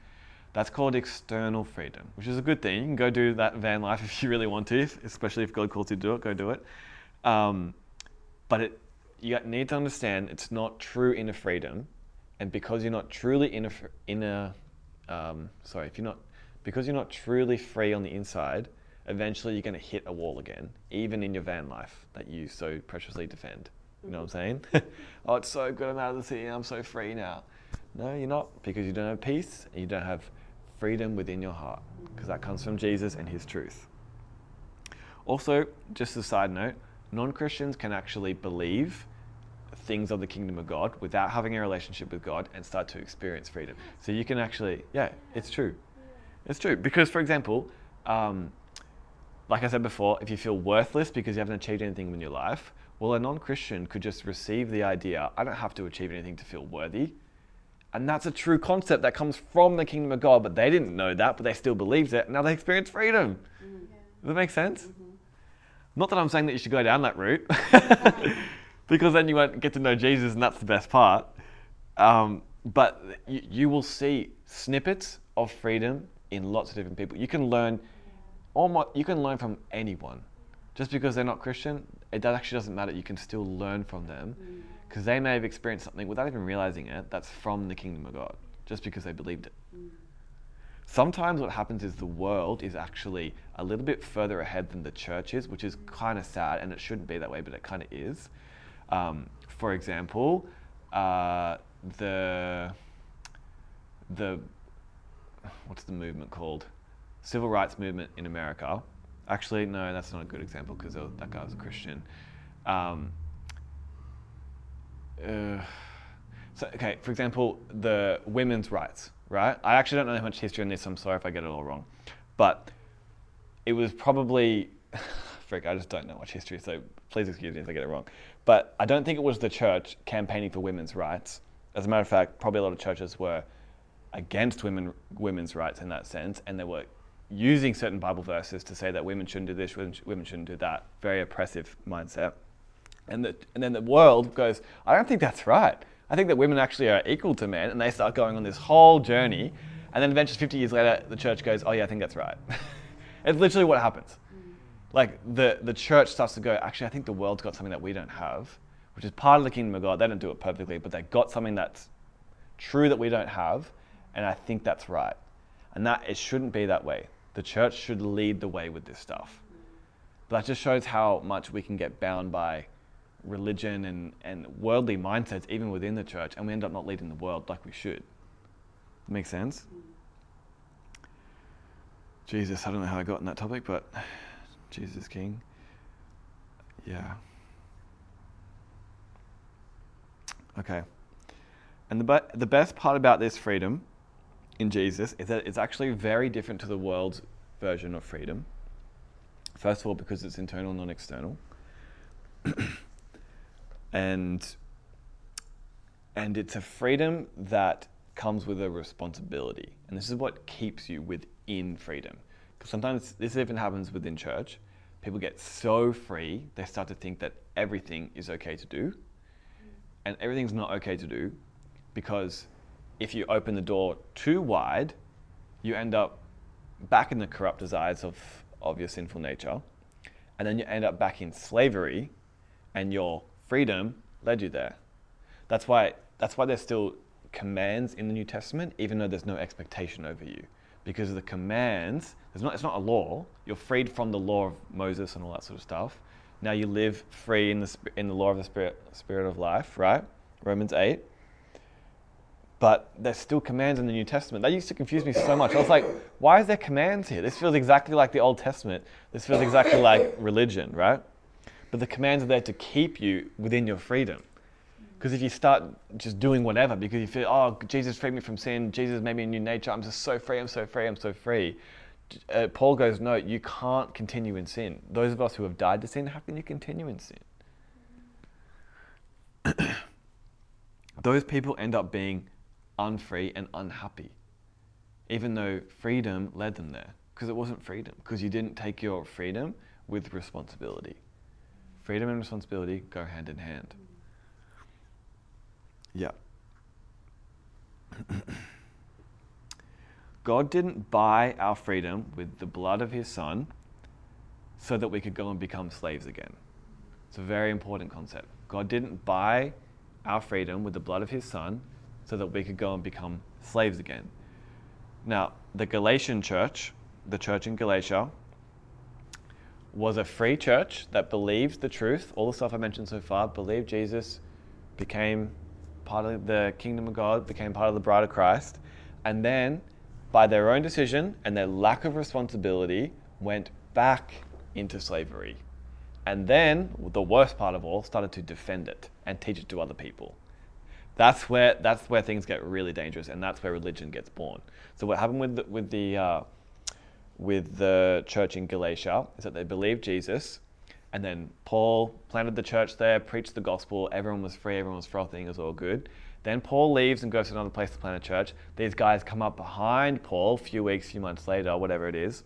That's called external freedom, which is a good thing. You can go do that van life if you really want to, especially if God calls you to do it. Go do it. Um, but it, you need to understand it's not true inner freedom, and because you're not truly inner inner um, sorry, if you're not, because you're not truly free on the inside, eventually you're going to hit a wall again, even in your van life that you so preciously defend. You know what I'm saying? oh, it's so good I'm out of the city I'm so free now. No, you're not, because you don't have peace and you don't have freedom within your heart, because that comes from Jesus and His truth. Also, just a side note, non Christians can actually believe things of the kingdom of God without having a relationship with God and start to experience freedom. So you can actually, yeah, it's true. It's true. Because, for example, um, like I said before, if you feel worthless because you haven't achieved anything in your life, well, a non Christian could just receive the idea I don't have to achieve anything to feel worthy. And that's a true concept that comes from the kingdom of God, but they didn't know that, but they still believed it. And now they experience freedom. Mm-hmm. Does that make sense? Mm-hmm. Not that I'm saying that you should go down that route. because then you won't get to know Jesus, and that's the best part. Um, but you, you will see snippets of freedom in lots of different people. You can learn almost, you can learn from anyone. Just because they're not Christian, it actually doesn't matter. You can still learn from them because they may have experienced something without even realizing it that's from the kingdom of God, just because they believed it. Sometimes what happens is the world is actually a little bit further ahead than the church is, which is kind of sad, and it shouldn't be that way, but it kind of is. Um, for example, uh, the the what's the movement called? Civil rights movement in America. Actually, no, that's not a good example because that guy was a Christian. Um, uh, so, okay, for example, the women's rights, right? I actually don't know how much history on this. I'm sorry if I get it all wrong, but it was probably frick. I just don't know much history, so please excuse me if I get it wrong. But I don't think it was the church campaigning for women's rights. As a matter of fact, probably a lot of churches were against women women's rights in that sense, and they were using certain Bible verses to say that women shouldn't do this, women shouldn't do that. Very oppressive mindset. And, the, and then the world goes, I don't think that's right. I think that women actually are equal to men, and they start going on this whole journey. And then eventually, 50 years later, the church goes, Oh, yeah, I think that's right. it's literally what happens mm. like the, the church starts to go, actually, I think the world's got something that we don't have, which is part of the kingdom of God. They don't do it perfectly, but they've got something that's true that we don't have, and I think that's right. And that it shouldn't be that way. The church should lead the way with this stuff. But that just shows how much we can get bound by religion and, and worldly mindsets, even within the church, and we end up not leading the world like we should. Make sense? Jesus, I don't know how I got in that topic, but Jesus King. Yeah. Okay. And the, be- the best part about this freedom in Jesus is that it's actually very different to the world's version of freedom. First of all, because it's internal, not external. and and it's a freedom that comes with a responsibility. And this is what keeps you within freedom. Because sometimes this even happens within church. People get so free, they start to think that everything is okay to do. And everything's not okay to do because if you open the door too wide, you end up back in the corrupt desires of, of your sinful nature. And then you end up back in slavery, and your freedom led you there. That's why, that's why there's still commands in the New Testament, even though there's no expectation over you. Because of the commands, there's not, it's not a law. You're freed from the law of Moses and all that sort of stuff. Now you live free in the, in the law of the spirit, spirit of life, right? Romans 8 but there's still commands in the New Testament. That used to confuse me so much. I was like, why is there commands here? This feels exactly like the Old Testament. This feels exactly like religion, right? But the commands are there to keep you within your freedom. Because if you start just doing whatever because you feel, oh, Jesus freed me from sin, Jesus made me a new nature, I'm just so free, I'm so free, I'm so free. Uh, Paul goes, no, you can't continue in sin. Those of us who have died to sin, how can you continue in sin? Those people end up being unfree and unhappy, even though freedom led them there. Because it wasn't freedom, because you didn't take your freedom with responsibility. Freedom and responsibility go hand in hand. Yeah. God didn't buy our freedom with the blood of his son so that we could go and become slaves again. It's a very important concept. God didn't buy our freedom with the blood of his son so that we could go and become slaves again. Now, the Galatian church, the church in Galatia, was a free church that believed the truth, all the stuff I mentioned so far, believed Jesus became part of the kingdom of God, became part of the bride of Christ, and then by their own decision and their lack of responsibility went back into slavery. And then, the worst part of all, started to defend it and teach it to other people. That's where that's where things get really dangerous, and that's where religion gets born. So what happened with the, with the uh, with the church in Galatia is that they believed Jesus, and then Paul planted the church there, preached the gospel. Everyone was free, everyone was frothing, it was all good. Then Paul leaves and goes to another place to plant a church. These guys come up behind Paul a few weeks, few months later, whatever it is,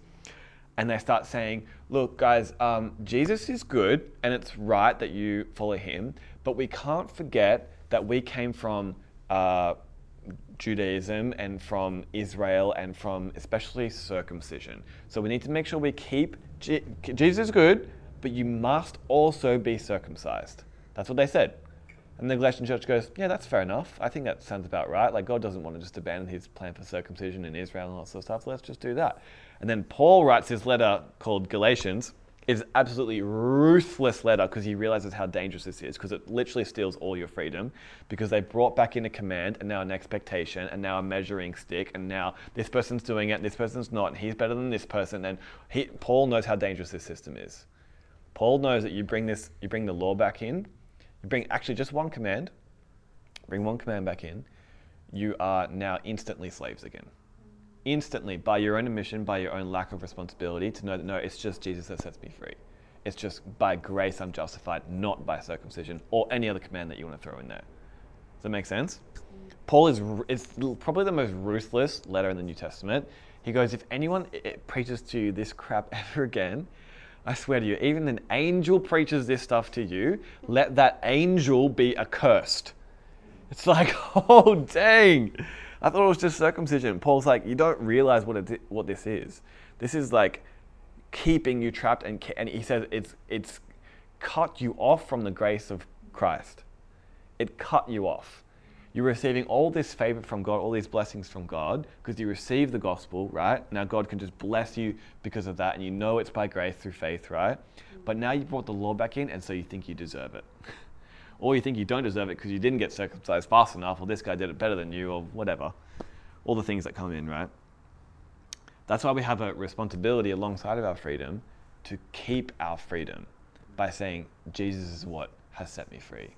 and they start saying, Look, guys, um, Jesus is good and it's right that you follow him, but we can't forget that we came from uh, Judaism and from Israel and from especially circumcision. So we need to make sure we keep Je- Jesus is good, but you must also be circumcised. That's what they said. And the Galatian church goes, yeah, that's fair enough. I think that sounds about right. Like God doesn't want to just abandon his plan for circumcision in Israel and all that sort of stuff. Let's just do that. And then Paul writes his letter called Galatians is absolutely ruthless letter because he realizes how dangerous this is because it literally steals all your freedom because they brought back in a command and now an expectation and now a measuring stick and now this person's doing it and this person's not and he's better than this person and he, paul knows how dangerous this system is. Paul knows that you bring this you bring the law back in you bring actually just one command bring one command back in you are now instantly slaves again instantly by your own admission, by your own lack of responsibility, to know that no, it's just Jesus that sets me free. It's just by grace I'm justified, not by circumcision or any other command that you want to throw in there. Does that make sense? Paul is it's probably the most ruthless letter in the New Testament. He goes, if anyone preaches to you this crap ever again, I swear to you, even an angel preaches this stuff to you, let that angel be accursed. It's like, oh dang. I thought it was just circumcision. Paul's like, you don't realize what it, what this is. This is like keeping you trapped, and and he says it's it's cut you off from the grace of Christ. It cut you off. You're receiving all this favor from God, all these blessings from God, because you receive the gospel, right? Now God can just bless you because of that, and you know it's by grace through faith, right? But now you brought the law back in, and so you think you deserve it. or you think you don't deserve it because you didn't get circumcised fast enough, or this guy did it better than you, or whatever. All the things that come in, right? That's why we have a responsibility alongside of our freedom to keep our freedom by saying, Jesus is what has set me free.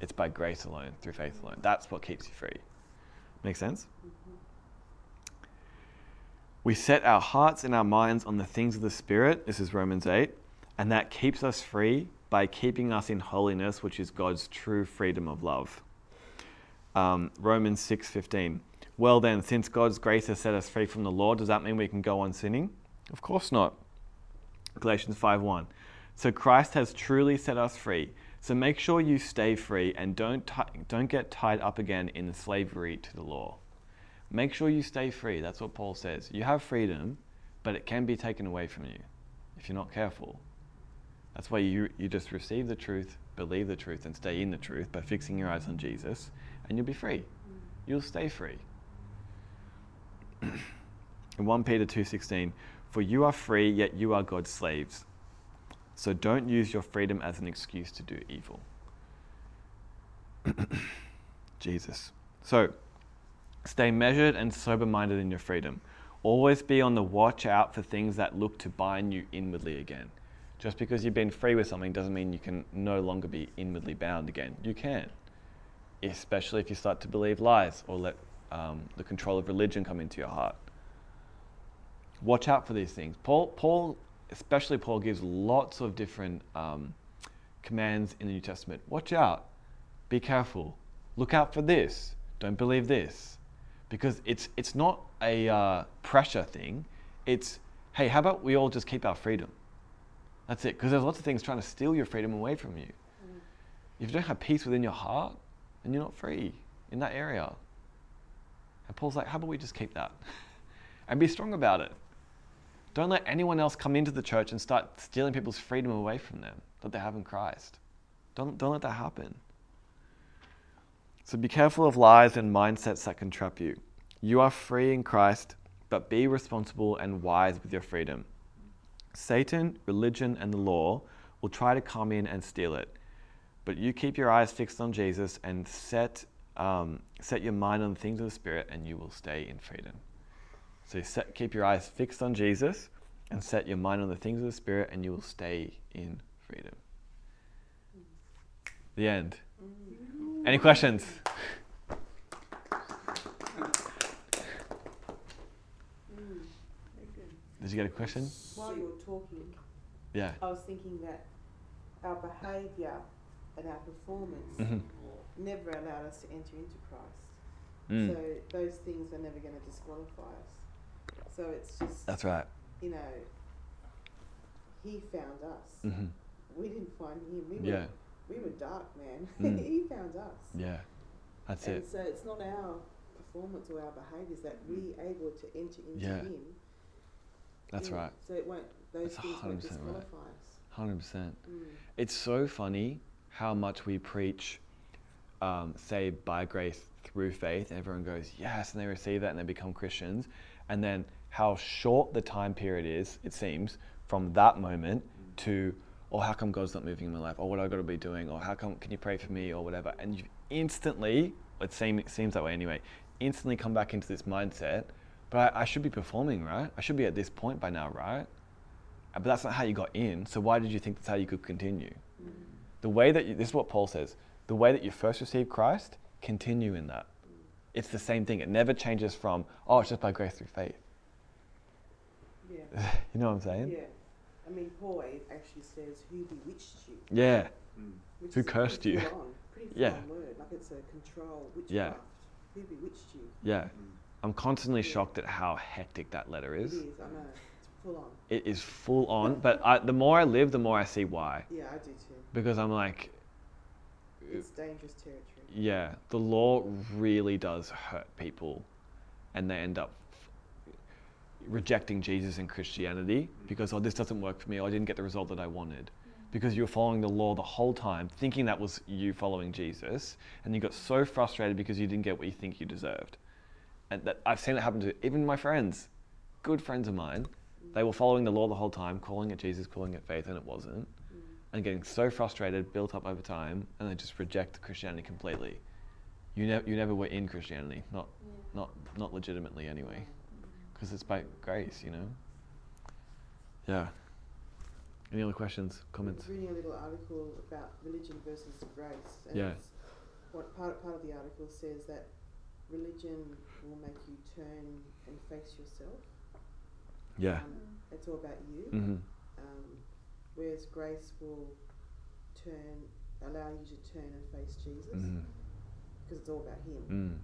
It's by grace alone, through faith alone. That's what keeps you free. Make sense? We set our hearts and our minds on the things of the Spirit. This is Romans 8. And that keeps us free by keeping us in holiness, which is God's true freedom of love. Um, Romans 6:15. Well then, since God's grace has set us free from the law, does that mean we can go on sinning? Of course not. Galatians 5:1. So Christ has truly set us free. So make sure you stay free and don't t- don't get tied up again in slavery to the law. Make sure you stay free. That's what Paul says. You have freedom, but it can be taken away from you if you're not careful. That's why you, you just receive the truth, believe the truth, and stay in the truth by fixing your eyes on Jesus, and you'll be free. Mm. You'll stay free. in 1 Peter 2:16, "For you are free, yet you are God's slaves. So don't use your freedom as an excuse to do evil." Jesus. So, stay measured and sober-minded in your freedom. Always be on the watch out for things that look to bind you inwardly again. Just because you've been free with something doesn't mean you can no longer be inwardly bound again. You can, especially if you start to believe lies or let um, the control of religion come into your heart. Watch out for these things. Paul, Paul, especially Paul, gives lots of different um, commands in the New Testament. Watch out. Be careful. Look out for this. Don't believe this, because it's it's not a uh, pressure thing. It's hey, how about we all just keep our freedom? That's it. Because there's lots of things trying to steal your freedom away from you. Mm. If you don't have peace within your heart, then you're not free in that area. And Paul's like, how about we just keep that? and be strong about it. Don't let anyone else come into the church and start stealing people's freedom away from them that they have in Christ. Don't, don't let that happen. So be careful of lies and mindsets that can trap you. You are free in Christ, but be responsible and wise with your freedom. Satan, religion, and the law will try to come in and steal it. But you keep your eyes fixed on Jesus and set, um, set your mind on the things of the Spirit, and you will stay in freedom. So set, keep your eyes fixed on Jesus and set your mind on the things of the Spirit, and you will stay in freedom. The end. Any questions? Did you got a question? While you were talking, Yeah. I was thinking that our behaviour and our performance hmm never allowed us to enter into Christ. Mm. So those things are never going to disqualify us. So it's just, That's right. you know, He found us. hmm We didn't find Him. We were, we were dark, man. Mm. he found us. Yeah. That's and it. so it's not our performance or our behaviours that we able to enter into Yeah. Him. That's Yeah. right. So it won't. Those That's things won't 100% right. us. Hundred percent. Mm. It's so funny how much we preach, um, saved by grace through faith. And everyone goes yes, and they receive that and they become Christians, and then how short the time period is. It seems from that moment to, oh, how come God's not moving in my life, or what I got to be doing, or how come can you pray for me, or whatever, and you instantly, it seems it seems that way anyway. Instantly come back into this mindset. But I, I should be performing, right? I should be at this point by now, right? Uh, but that's not how you got in. So why did you think that's how you could continue? Mm. The way that you, this is what Paul says. The way that you first received Christ, continue in that. It's the same thing. It never changes from oh, it's just by grace through faith. Yeah. you know what I'm saying? Yeah. I mean, Paul actually says, "Who bewitched you?" Yeah. Mm. Which Who is a cursed you? full Pretty full Yeah. word. Like it's a control witchcraft. Yeah. Who bewitched you? Yeah. Mm. I'm constantly shocked at how hectic that letter It is. is. I know. It's full on. It is full on, but I, the more I live, the more I see why. Yeah, I do too. Because I'm like, It's dangerous territory. yeah, the law really does hurt people, and they end up rejecting Jesus and Christianity because oh this doesn't work for me or I didn't get the result that I wanted because you were following the law the whole time thinking that was you following Jesus and you got so frustrated because you didn't get what you think you deserved and that I've seen it happen to even my friends good friends of mine they were following the law the whole time calling it Jesus calling it faith and it wasn't mm. and getting so frustrated built up over time and they just reject Christianity completely you, ne- you never were in Christianity not not not legitimately anyway because it's by grace, you know. Yeah. Any other questions, I comments? was reading a little article about religion versus grace. And Yeah. what part, part of the article says that religion will make you turn and face yourself. Yeah. Um, it's all about you. Mhm. Um, whereas grace will turn, allow you to turn and face Jesus, because it's all about Him. Mm.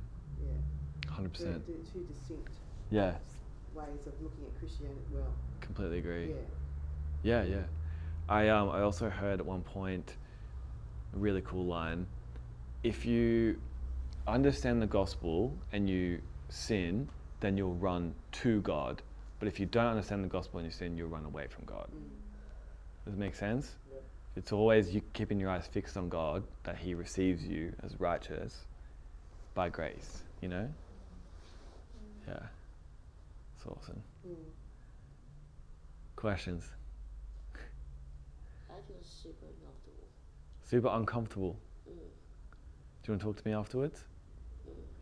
Yeah, Hundred percent. two distinct Yeah. ways of looking at Christianity. Well, Completely agree. yeah, Yeah, yeah. I um I also heard at one point a really cool line. If you understand the gospel and you sin, then you'll run to God. But if you don't understand the gospel and you sin, you'll run away from God. mm. Does it make sense? Yeah. It's always you keeping your eyes fixed on God that He receives you as righteous by grace. You know? Yeah. It's awesome. Mm. Questions? I feel super uncomfortable. Super uncomfortable. Mm. Do you want to talk to me afterwards?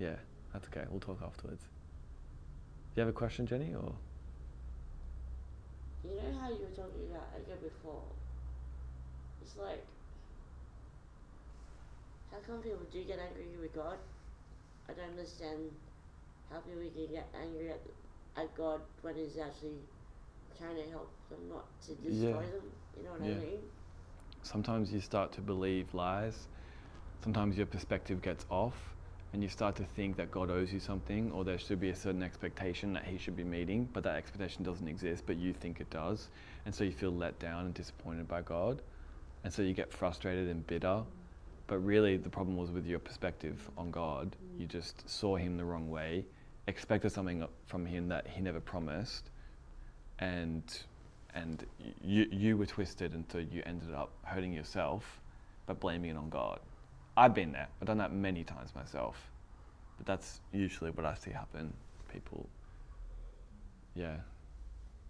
Yeah, that's okay. We'll talk afterwards. Do you have a question, Jenny? Or You know how you were talking about anger before? It's like, how come people do get angry with God? I don't understand how people can get angry at, at God when He's actually trying to help them, not to destroy Yeah. them. You know what Yeah. I mean? sometimes you start to believe lies. Sometimes your perspective gets off, and you start to think that God owes you something, or there should be a certain expectation that He should be meeting, but that expectation doesn't exist, but you think it does, and so you feel let down and disappointed by God, and so you get frustrated and bitter. But really, the problem was with your perspective on God. You just saw Him the wrong way, expected something from Him that He never promised, and and you you were twisted, and so you ended up hurting yourself, but blaming it on God. I've been there. I've done that many times myself, but that's usually what I see happen. People, yeah,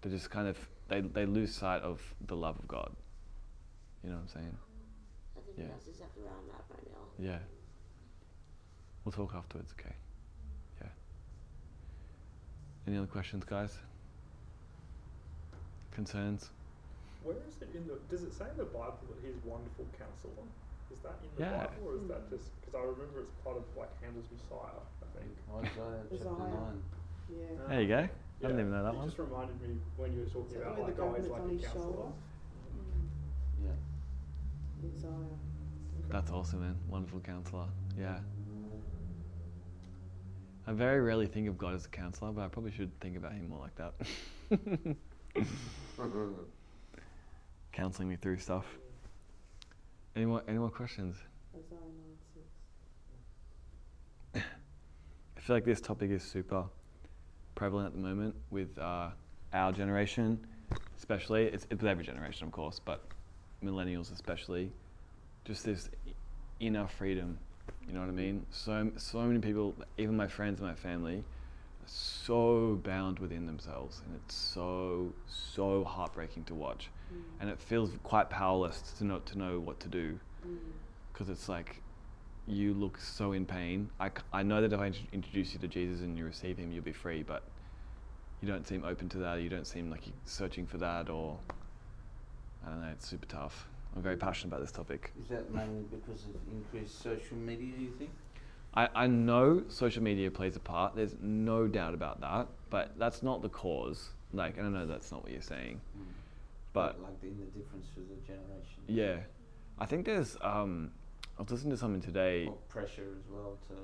they just kind of they they lose sight of the love of God. You know what I'm saying? I think Yeah. that's exactly where I'm at right now. Yeah. We'll talk afterwards, okay? Yeah. Any other questions, guys? Concerns? Where is it in the? Does it say in the Bible that he's wonderful counselor? Is that in the Yeah. Bible, or is that hmm. just because I remember it's part of like Handel's Messiah? I think. Isaiah chapter 9. yeah. There you go. I Yeah, didn't even know that it one. just reminded me when you were talking So about like the he's like on a his counselor. shoulder. Yeah. Hmm. Isaiah. That's awesome, man. Wonderful counselor. Yeah. I very rarely think of God as a counselor, but I probably should think about him more like that. Counseling me through stuff. Any more, any more questions? Isaiah 9 6. I feel like this topic is super prevalent at the moment with uh, our generation, especially. It's, it's with every generation, of course, but millennials especially. Just this inner freedom. You know what I mean? So so many people, even my friends and my family, are so bound within themselves, and it's so so heartbreaking to watch, Mm. and it feels quite powerless to know to know what to do Mm. because it's like you look so in pain. I, I know that if I introduce you to Jesus and you receive him, you'll be free, but you don't seem open to that. You don't seem like you're searching for that, or I don't know. It's super tough. I'm very passionate about this topic. Is that mainly because of increased social media, you think? I, I know social media plays a part. There's no doubt about that, but that's not the cause. Like, I don't know that's not what you're saying, but like in the difference for the generation. yeah, I think there's. Um, I was listening to something today. Or pressure as well to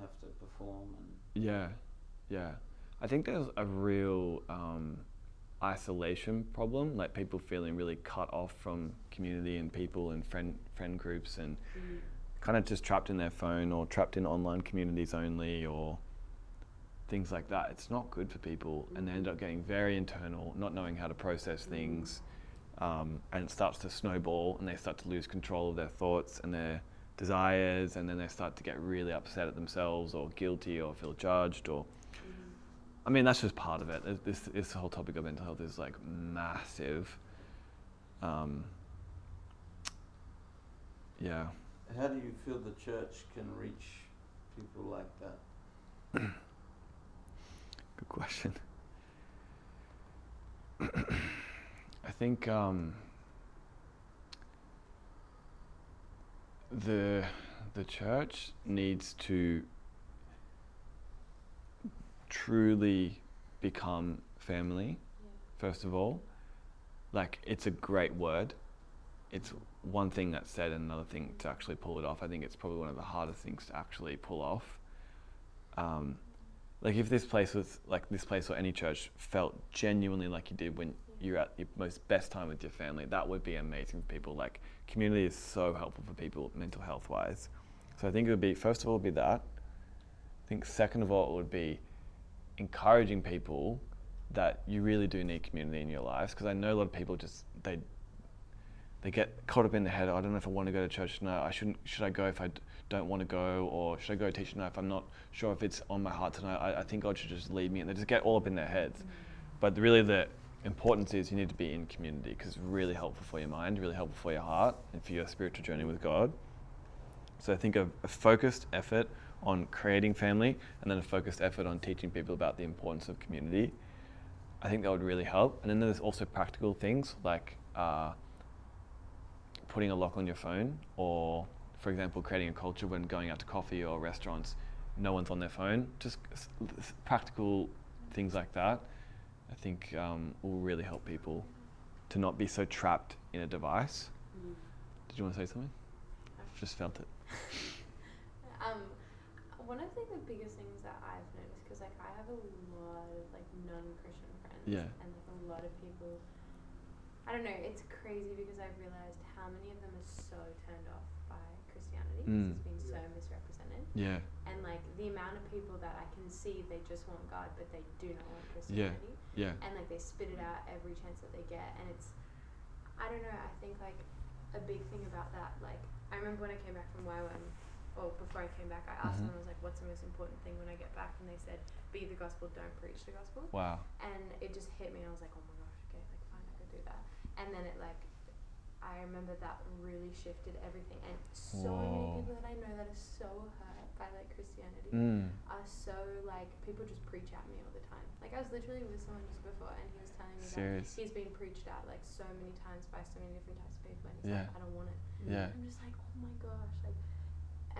have to perform and Yeah, yeah. I think there's a real um, isolation problem, like people feeling really cut off from community and people and friend friend groups, and Mm. kind of just trapped in their phone or trapped in online communities only, or things like that. It's not good for people, and they end up getting very internal, not knowing how to process things, um, and it starts to snowball, and they start to lose control of their thoughts and their desires, and then they start to get really upset at themselves, or guilty, or feel judged, or I mean, that's just part of it. This this whole topic of mental health is like massive. Um, yeah. how do you feel the church can reach people like that? Good question. I think um, the the church needs to truly become family. First of all, like it's a great word, it's one thing that's said and another thing to actually pull it off. I think it's probably one of the hardest things to actually pull off. Um, like if this place was like this place or any church felt genuinely like you did when you're at your most best time with your family, that would be amazing for people. Like community is so helpful for people mental health wise. So I think it would be first of all would be that. I think second of all it would be encouraging people that you really do need community in your lives because I know a lot of people just they they get caught up in the head. I don't know if I want to go to church tonight. I shouldn't. Should I go if I d- don't want to go, or should I go teach tonight if I'm not sure if it's on my heart tonight? I, I think God should just lead me, and they just get all up in their heads. Mm. But really, the importance is you need to be in community because it's really helpful for your mind, really helpful for your heart, and for your spiritual journey with God. So I think of a focused effort on creating family, and then a focused effort on teaching people about the importance of community. I think that would really help. And then there's also practical things like. Uh, putting a lock on your phone, or for example, creating a culture when going out to coffee or restaurants, no one's on their phone. Just practical things like that, I think um, will really help people to not be so trapped in a device. Did you want to say something? I've just felt it. Um, one of like, the biggest things that I've noticed, because like I have a lot of like non-Christian friends, Yeah. and like a lot of people. I don't know. It's crazy because I've realized how many of them are so turned off by Christianity. 'cause Mm. It's been so misrepresented, Yeah, and like the amount of people that I can see, they just want God, but they do not want Christianity yeah, and like they spit it out every chance that they get and it's i don't know i think like a big thing about that like i remember when i came back from YWAM or before i came back i asked Mhm. them i was like what's the most important thing when i get back? And they said be the gospel don't preach the gospel. Wow, and it just hit me and i was like oh my gosh okay like fine i could do that. And then it like i remember that really shifted everything and so Whoa. many people that i know that are so hurt by like christianity mm. are so like people just preach at me all the time. Like I was literally with someone just before, and he was telling me Serious? that he's been preached at like so many times by so many different types of people, and he's Yeah. like, I don't want it. yeah, I'm just like, oh my gosh, like,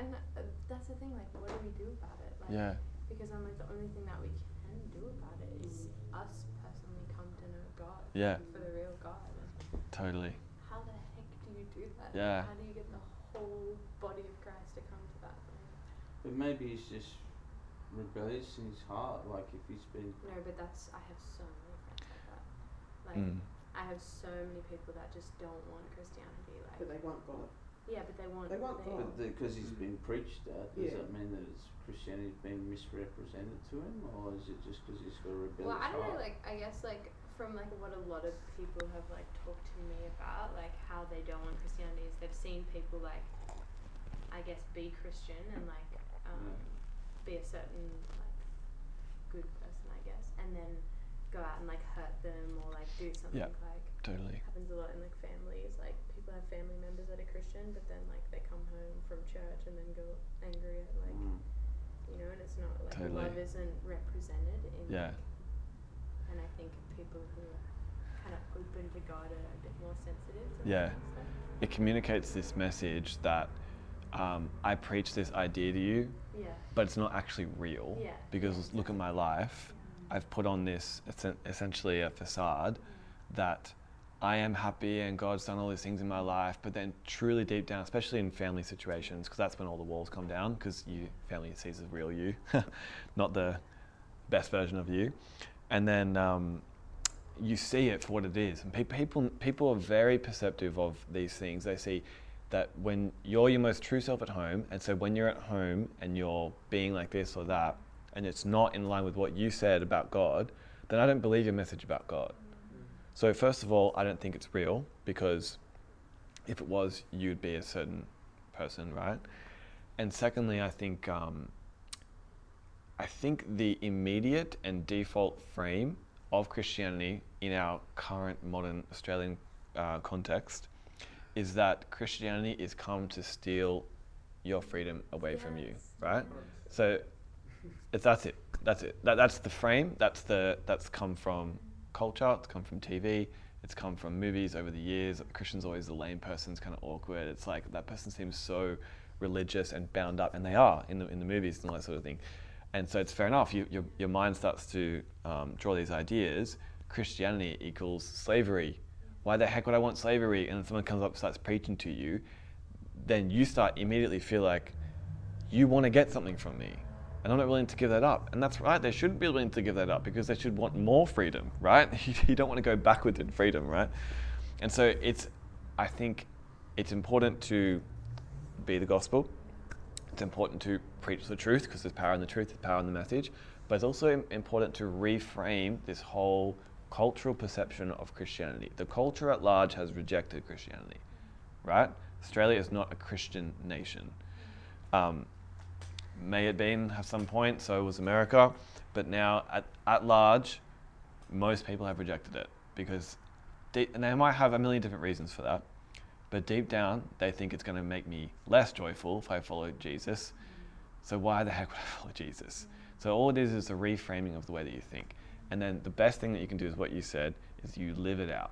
and uh, that's the thing. Like, what do we do about it? Like, yeah, because I'm like the only thing that we can do about it is us personally come to know God. Yeah. For the real God. Totally. how the heck do you do that? Yeah. How do you get the whole body of Christ to come to that? Like, But maybe he's just rebellious in his heart. Like if he's been No, but that's I have so many friends like that. Like Mm. I have so many people that just don't want Christianity. Like But they want God. yeah, but they want They want God. Because he's been preached at, does Yeah. that mean that it's Christianity's being misrepresented to him, or is it just because he's got a rebellious Well, I don't know. Like I guess like from like what a lot of people have like talked to me about, like how they don't want Christianity is they've seen people like I guess be Christian and like um, be a certain like good person, I guess, and then go out and like hurt them or like do something Yeah. like Totally. happens a lot in like families. Like people have family members that are Christian, but then like they come home from church and then go angry at like Mm. you know, and it's not like Totally. love isn't represented in. Yeah. And I think people who are kind of open to God are a bit more sensitive. Yeah. It communicates this message that um, I preach this idea to you, Yeah. but it's not actually real. Yeah. Because look at my life. I've put on this essentially a facade that I am happy and God's done all these things in my life, but then truly deep down, especially in family situations, because that's when all the walls come down, because you family sees the real you, not the best version of you, and then um, you see it for what it is. And pe- people people are very perceptive of these things. They see that when you're your most true self at home, and so when you're at home and you're being like this or that, and it's not in line with what you said about God, then I don't believe your message about God. So first of all, I don't think it's real because if it was, you'd be a certain person, right? And secondly, I think um, I think the immediate and default frame of Christianity in our current modern Australian uh, context is that Christianity is come to steal your freedom away from you, right? So it's, that's it. That's it. That, that's the frame. That's the that's come from culture. It's come from TV. It's come from movies over the years. Christian's always the lame person. It's kind of awkward. It's like that person seems so religious and bound up, and they are in the in the movies and all that sort of thing. And so it's fair enough. You, your your mind starts to um, draw these ideas. Christianity equals slavery, Why the heck would I want slavery? And someone comes up and starts preaching to you, then you start immediately feel like you want to get something from me. And I'm not willing to give that up. And that's right, they shouldn't be willing to give that up because they should want more freedom, right? you don't want to go backwards in freedom, right? And so it's, I think it's important to be the gospel. It's important to preach the truth because there's power in the truth, there's power in the message. But it's also important to reframe this whole cultural perception of Christianity. The culture at large has rejected Christianity, right? Australia is not a Christian nation. Um, may it been at some point, so was America. But now, at, at large, most people have rejected it because, deep, and they might have a million different reasons for that. But deep down, they think it's going to make me less joyful if I follow Jesus. So why the heck would I follow Jesus? So all it is is a reframing of the way that you think. And then the best thing that you can do is what you said is you live it out.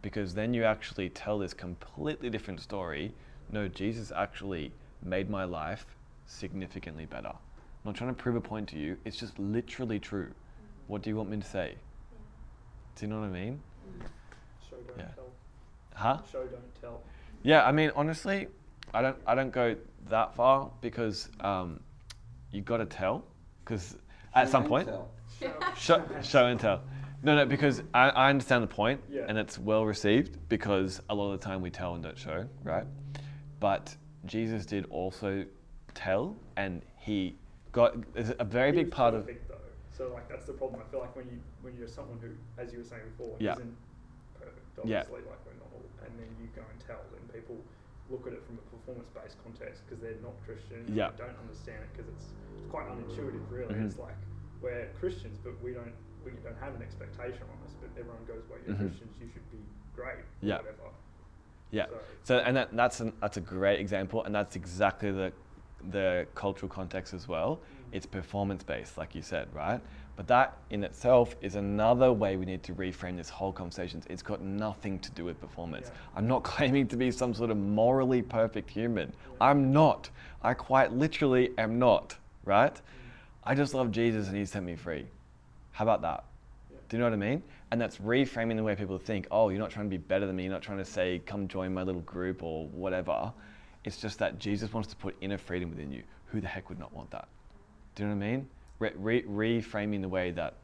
Because then you actually tell this completely different story. No, Jesus actually made my life significantly better. I'm not trying to prove a point to you. It's just literally true. What do you want me to say? Do you know what I mean? Show don't Yeah. tell. Huh? Show don't tell. Yeah, I mean, honestly, I don't, I don't go that far because um, you got to tell. Because at some point. Show. show, show and tell. No, no, because I, I understand the point Yeah. and it's well received because a lot of the time we tell and don't show, right? But Jesus did also tell, and he got a very He big part of perfect, though. So like that's the problem. I feel like when you when you're someone who, as you were saying before, Yeah. isn't perfect, Yeah. obviously, like we're not all, and then you go and tell, then people look at it from a performance-based context because they're not Christian. and Yeah. they don't understand it because it's, it's quite unintuitive, really. Mhm. It's like we're Christians, but we don't we don't have an expectation on us. But everyone goes, "Well, you're Mhm. Christians, you should be great." Yeah. Whatever. Yeah. So- So, and that, that's an, that's a great example, and that's exactly the the cultural context as well. It's performance based, like you said, right? But that in itself is another way we need to reframe this whole conversation. It's got nothing to do with performance. Yeah. I'm not claiming to be some sort of morally perfect human. I'm not. I quite literally am not, right? I just love Jesus and He set me free. How about that? Yeah. Do you know what I mean? And that's reframing the way people think, oh, you're not trying to be better than me. You're not trying to say, come join my little group or whatever. It's just that Jesus wants to put inner freedom within you. Who the heck would not want that? Do you know what I mean? Re- re- reframing the way that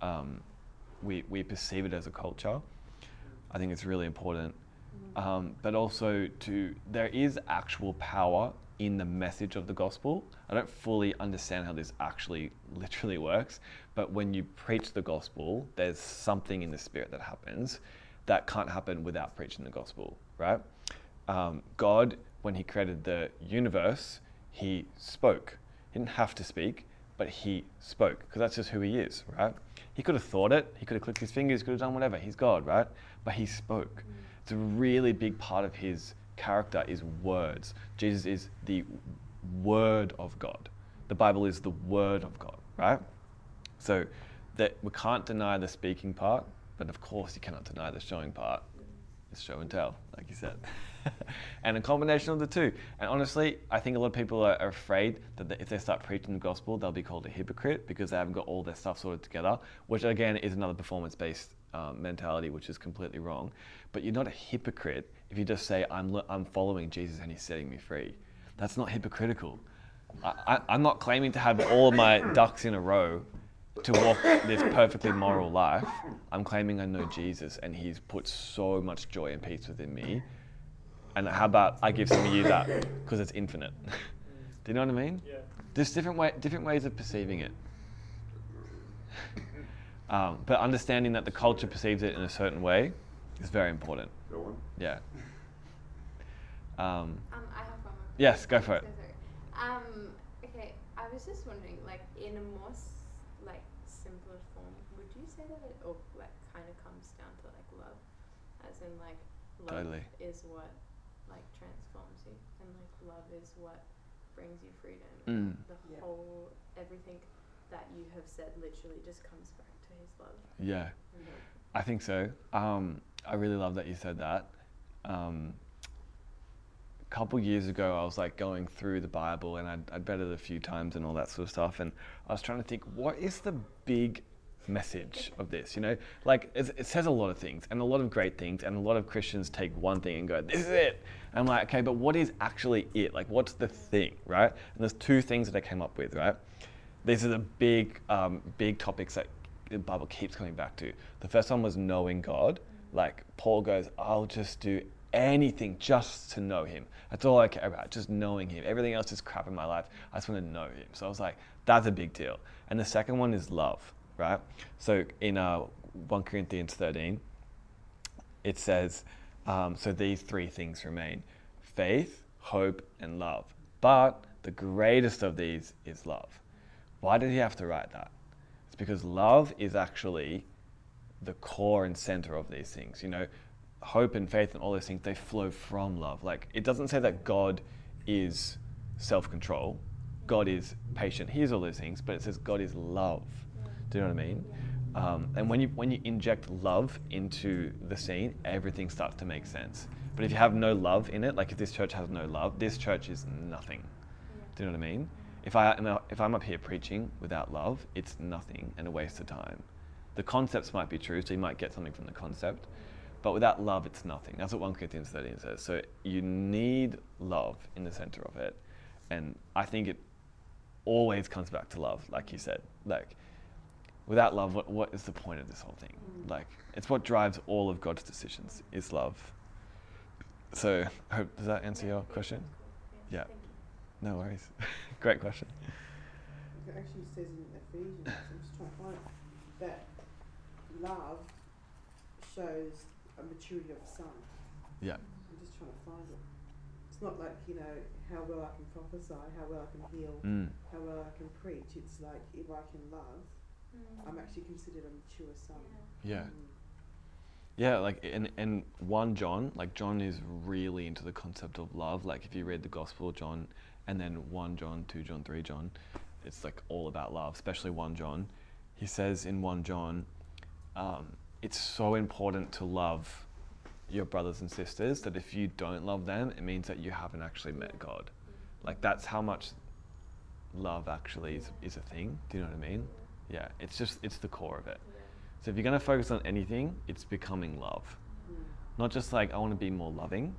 um, we, we perceive it as a culture, I think it's really important. Um, but also to there is actual power in the message of the gospel. I don't fully understand how this actually literally works, but when you preach the gospel, there's something in the spirit that happens that can't happen without preaching the gospel, right? Um, God, when He created the universe, He spoke. He didn't have to speak, but He spoke because that's just who He is, right? He could have thought it, He could have clicked His fingers, could have done whatever. He's God, right? But He spoke. It's a really big part of His character is words. Jesus is the Word of God. The Bible is the Word of God, right? So that we can't deny the speaking part, but of course you cannot deny the showing part. It's show and tell, like you said. and a combination of the two. And honestly, I think a lot of people are, afraid that if they start preaching the gospel, they'll be called a hypocrite because they haven't got all their stuff sorted together, which again is another performance based um, mentality, which is completely wrong. But you're not a hypocrite if you just say, I'm, I'm following Jesus and he's setting me free. That's not hypocritical. I, I, I'm not claiming to have all of my ducks in a row to walk this perfectly moral life. I'm claiming I know Jesus and he's put so much joy and peace within me. And how about I give some of you that because it's infinite? Do you know what I mean? Yeah. There's different way, different ways of perceiving it. Um, but understanding that the culture perceives it in a certain way is very important. Go on. Yeah. Um, Um, I have one more. Yes, go for it. So. Um, okay, I was just wondering, like, in a more s- like simpler form, would you say that it, or like, kind of comes down to like love, as in like, love Totally. is what like transforms you, and like love is what brings you freedom. Mm. and The Yeah. whole everything that you have said literally just comes back to his love. yeah. I think so. Um, I really love that you said that. Um, a couple years ago, I was like going through the Bible and I'd, I'd read it a few times and all that sort of stuff. And I was trying to think, what is the big message of this? You know, like it, says a lot of things and a lot of great things, and a lot of Christians take one thing and go, "This is it." And I'm like, okay, but what is actually it? Like, what's the thing, right? And there's two things that I came up with, right? These are the big, um, big topics that the Bible keeps coming back to. The first one was knowing God. Like Paul goes, I'll just do anything just to know Him. That's all I care about, just knowing Him. Everything else is crap in my life. I just want to know Him. So I was like, that's a big deal. And the second one is love, right? So in uh, 1 Corinthians 13, it says, um, so these three things remain faith, hope, and love. But the greatest of these is love. Why did he have to write that? It's because love is actually the core and center of these things. You know, hope and faith and all those things, they flow from love. Like, it doesn't say that God is self control, God is patient. Here's all those things, but it says God is love. Do you know what I mean? Um, and when you when you inject love into the scene, everything starts to make sense. But if you have no love in it, like if this church has no love, this church is nothing. Do you know what I mean? If I if I'm up here preaching without love, it's nothing and a waste of time. The concepts might be true, so you might get something from the concept, but without love, it's nothing. That's what 1 Corinthians 13 says. So you need love in the center of it, and I think it always comes back to love, like you said. Like without love, what, what is the point of this whole thing? Like, it's what drives all of God's decisions is love. So, hope does that answer your question? Yeah. No worries. Great question. It actually says in Ephesians, I'm just trying to find it, that love shows a maturity of son. Yeah. I'm just trying to find it. It's not like, you know, how well I can prophesy, how well I can heal, Mm. how well I can preach. It's like if I can love, Mm. I'm actually considered a mature son. Yeah. Mm. Yeah, like in in one John, like John is really into the concept of love. Like if you read the Gospel of John, and then one John, two John, three John, it's like all about love. Especially one John, he says in one John, um, it's so important to love your brothers and sisters that if you don't love them, it means that you haven't actually met God. Like that's how much love actually is, is a thing. Do you know what I mean? Yeah, it's just it's the core of it. So if you're going to focus on anything, it's becoming love. Mm. Not just like I want to be more loving.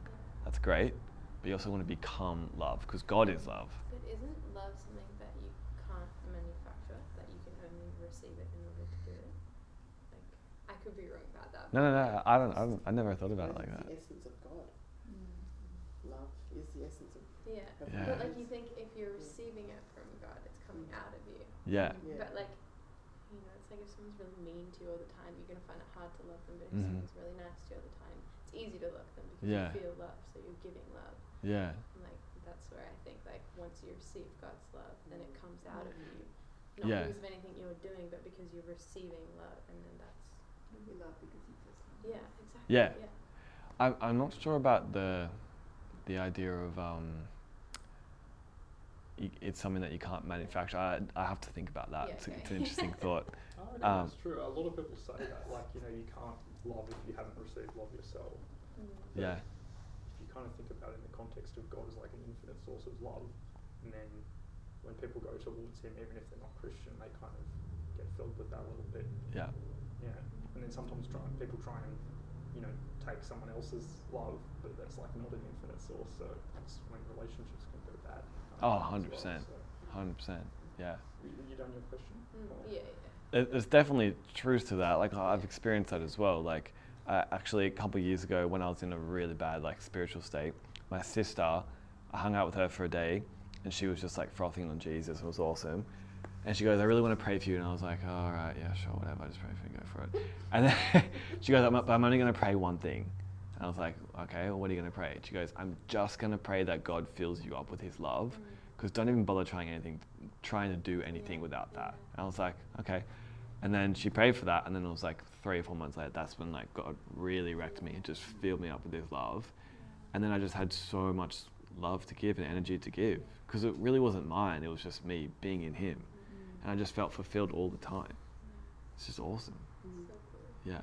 That's great, but you also want to become love because God is love. But isn't love something that you can't manufacture? That you can only receive it in order to do it? Like, I could be wrong about that. No, no, no. I don't. I, don't, I never thought about it like that. the essence of God. Love is the essence of Yeah. Yeah. But like you think if you're receiving it from God, it's coming out of you. Yeah. Yeah. But like, you know, it's like if someone's really mean to you all the time, you're gonna find it hard to love them. But if Mhm. someone's really nice to you all the time, it's easy to love them because Yeah. you feel love, so you're giving love. Yeah. And like that's where I think like once you receive God's love, then it comes out of you, not Yeah. because of anything you're doing, but because you're receiving love, and then that's You love because you just love. yeah, exactly. Yeah. yeah. I'm. I'm not sure about the, the idea of um. It's something that you can't manufacture. I, I have to think about that. Yeah, it's, okay. it's an interesting thought. I reckon Um, that's true. A lot of people say that, like, you know, you can't love if you haven't received love yourself. Mm. Yeah. If you kind of think about it in the context of God as like an infinite source of love, and then when people go towards Him, even if they're not Christian, they kind of get filled with that a little bit. Yeah. Yeah. And then sometimes try, people try and, you know, take someone else's love, but that's like not an infinite source. So that's when relationships can go bad. Oh, um, 100%. as well, so. Hundred percent. Yeah. You, you done your question? Mm, yeah, yeah. There- There's definitely truth to that. Like I've experienced that as well. Like uh, actually, a couple years ago, when I was in a really bad like spiritual state, my sister, I hung out with her for a day, and she was just like frothing on Jesus. It was awesome. And she goes, "I really want to pray for you." And I was like, oh, "All right, yeah, sure, whatever. I just pray for you, go for it." And then she goes, "I'm, I'm only going to pray one thing." And I was like, "Okay, well, what are you going to pray?" She goes, "I'm just going to pray that God fills you up with His love, because don't even bother trying anything, trying to do anything without that." And I was like, "Okay." And then she prayed for that, and then it was like three or four months later. That's when like God really wrecked me and just filled me up with His love, and then I just had so much love to give and energy to give because it really wasn't mine. It was just me being in Him, and I just felt fulfilled all the time. It's just awesome. Yeah.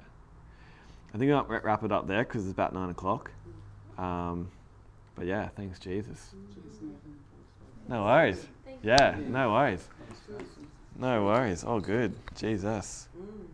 I think I'll wrap it up there because it's about nine o'clock. Um, but yeah, thanks Jesus. No worries. Yeah, no worries. No worries. All good. Jesus. Mm.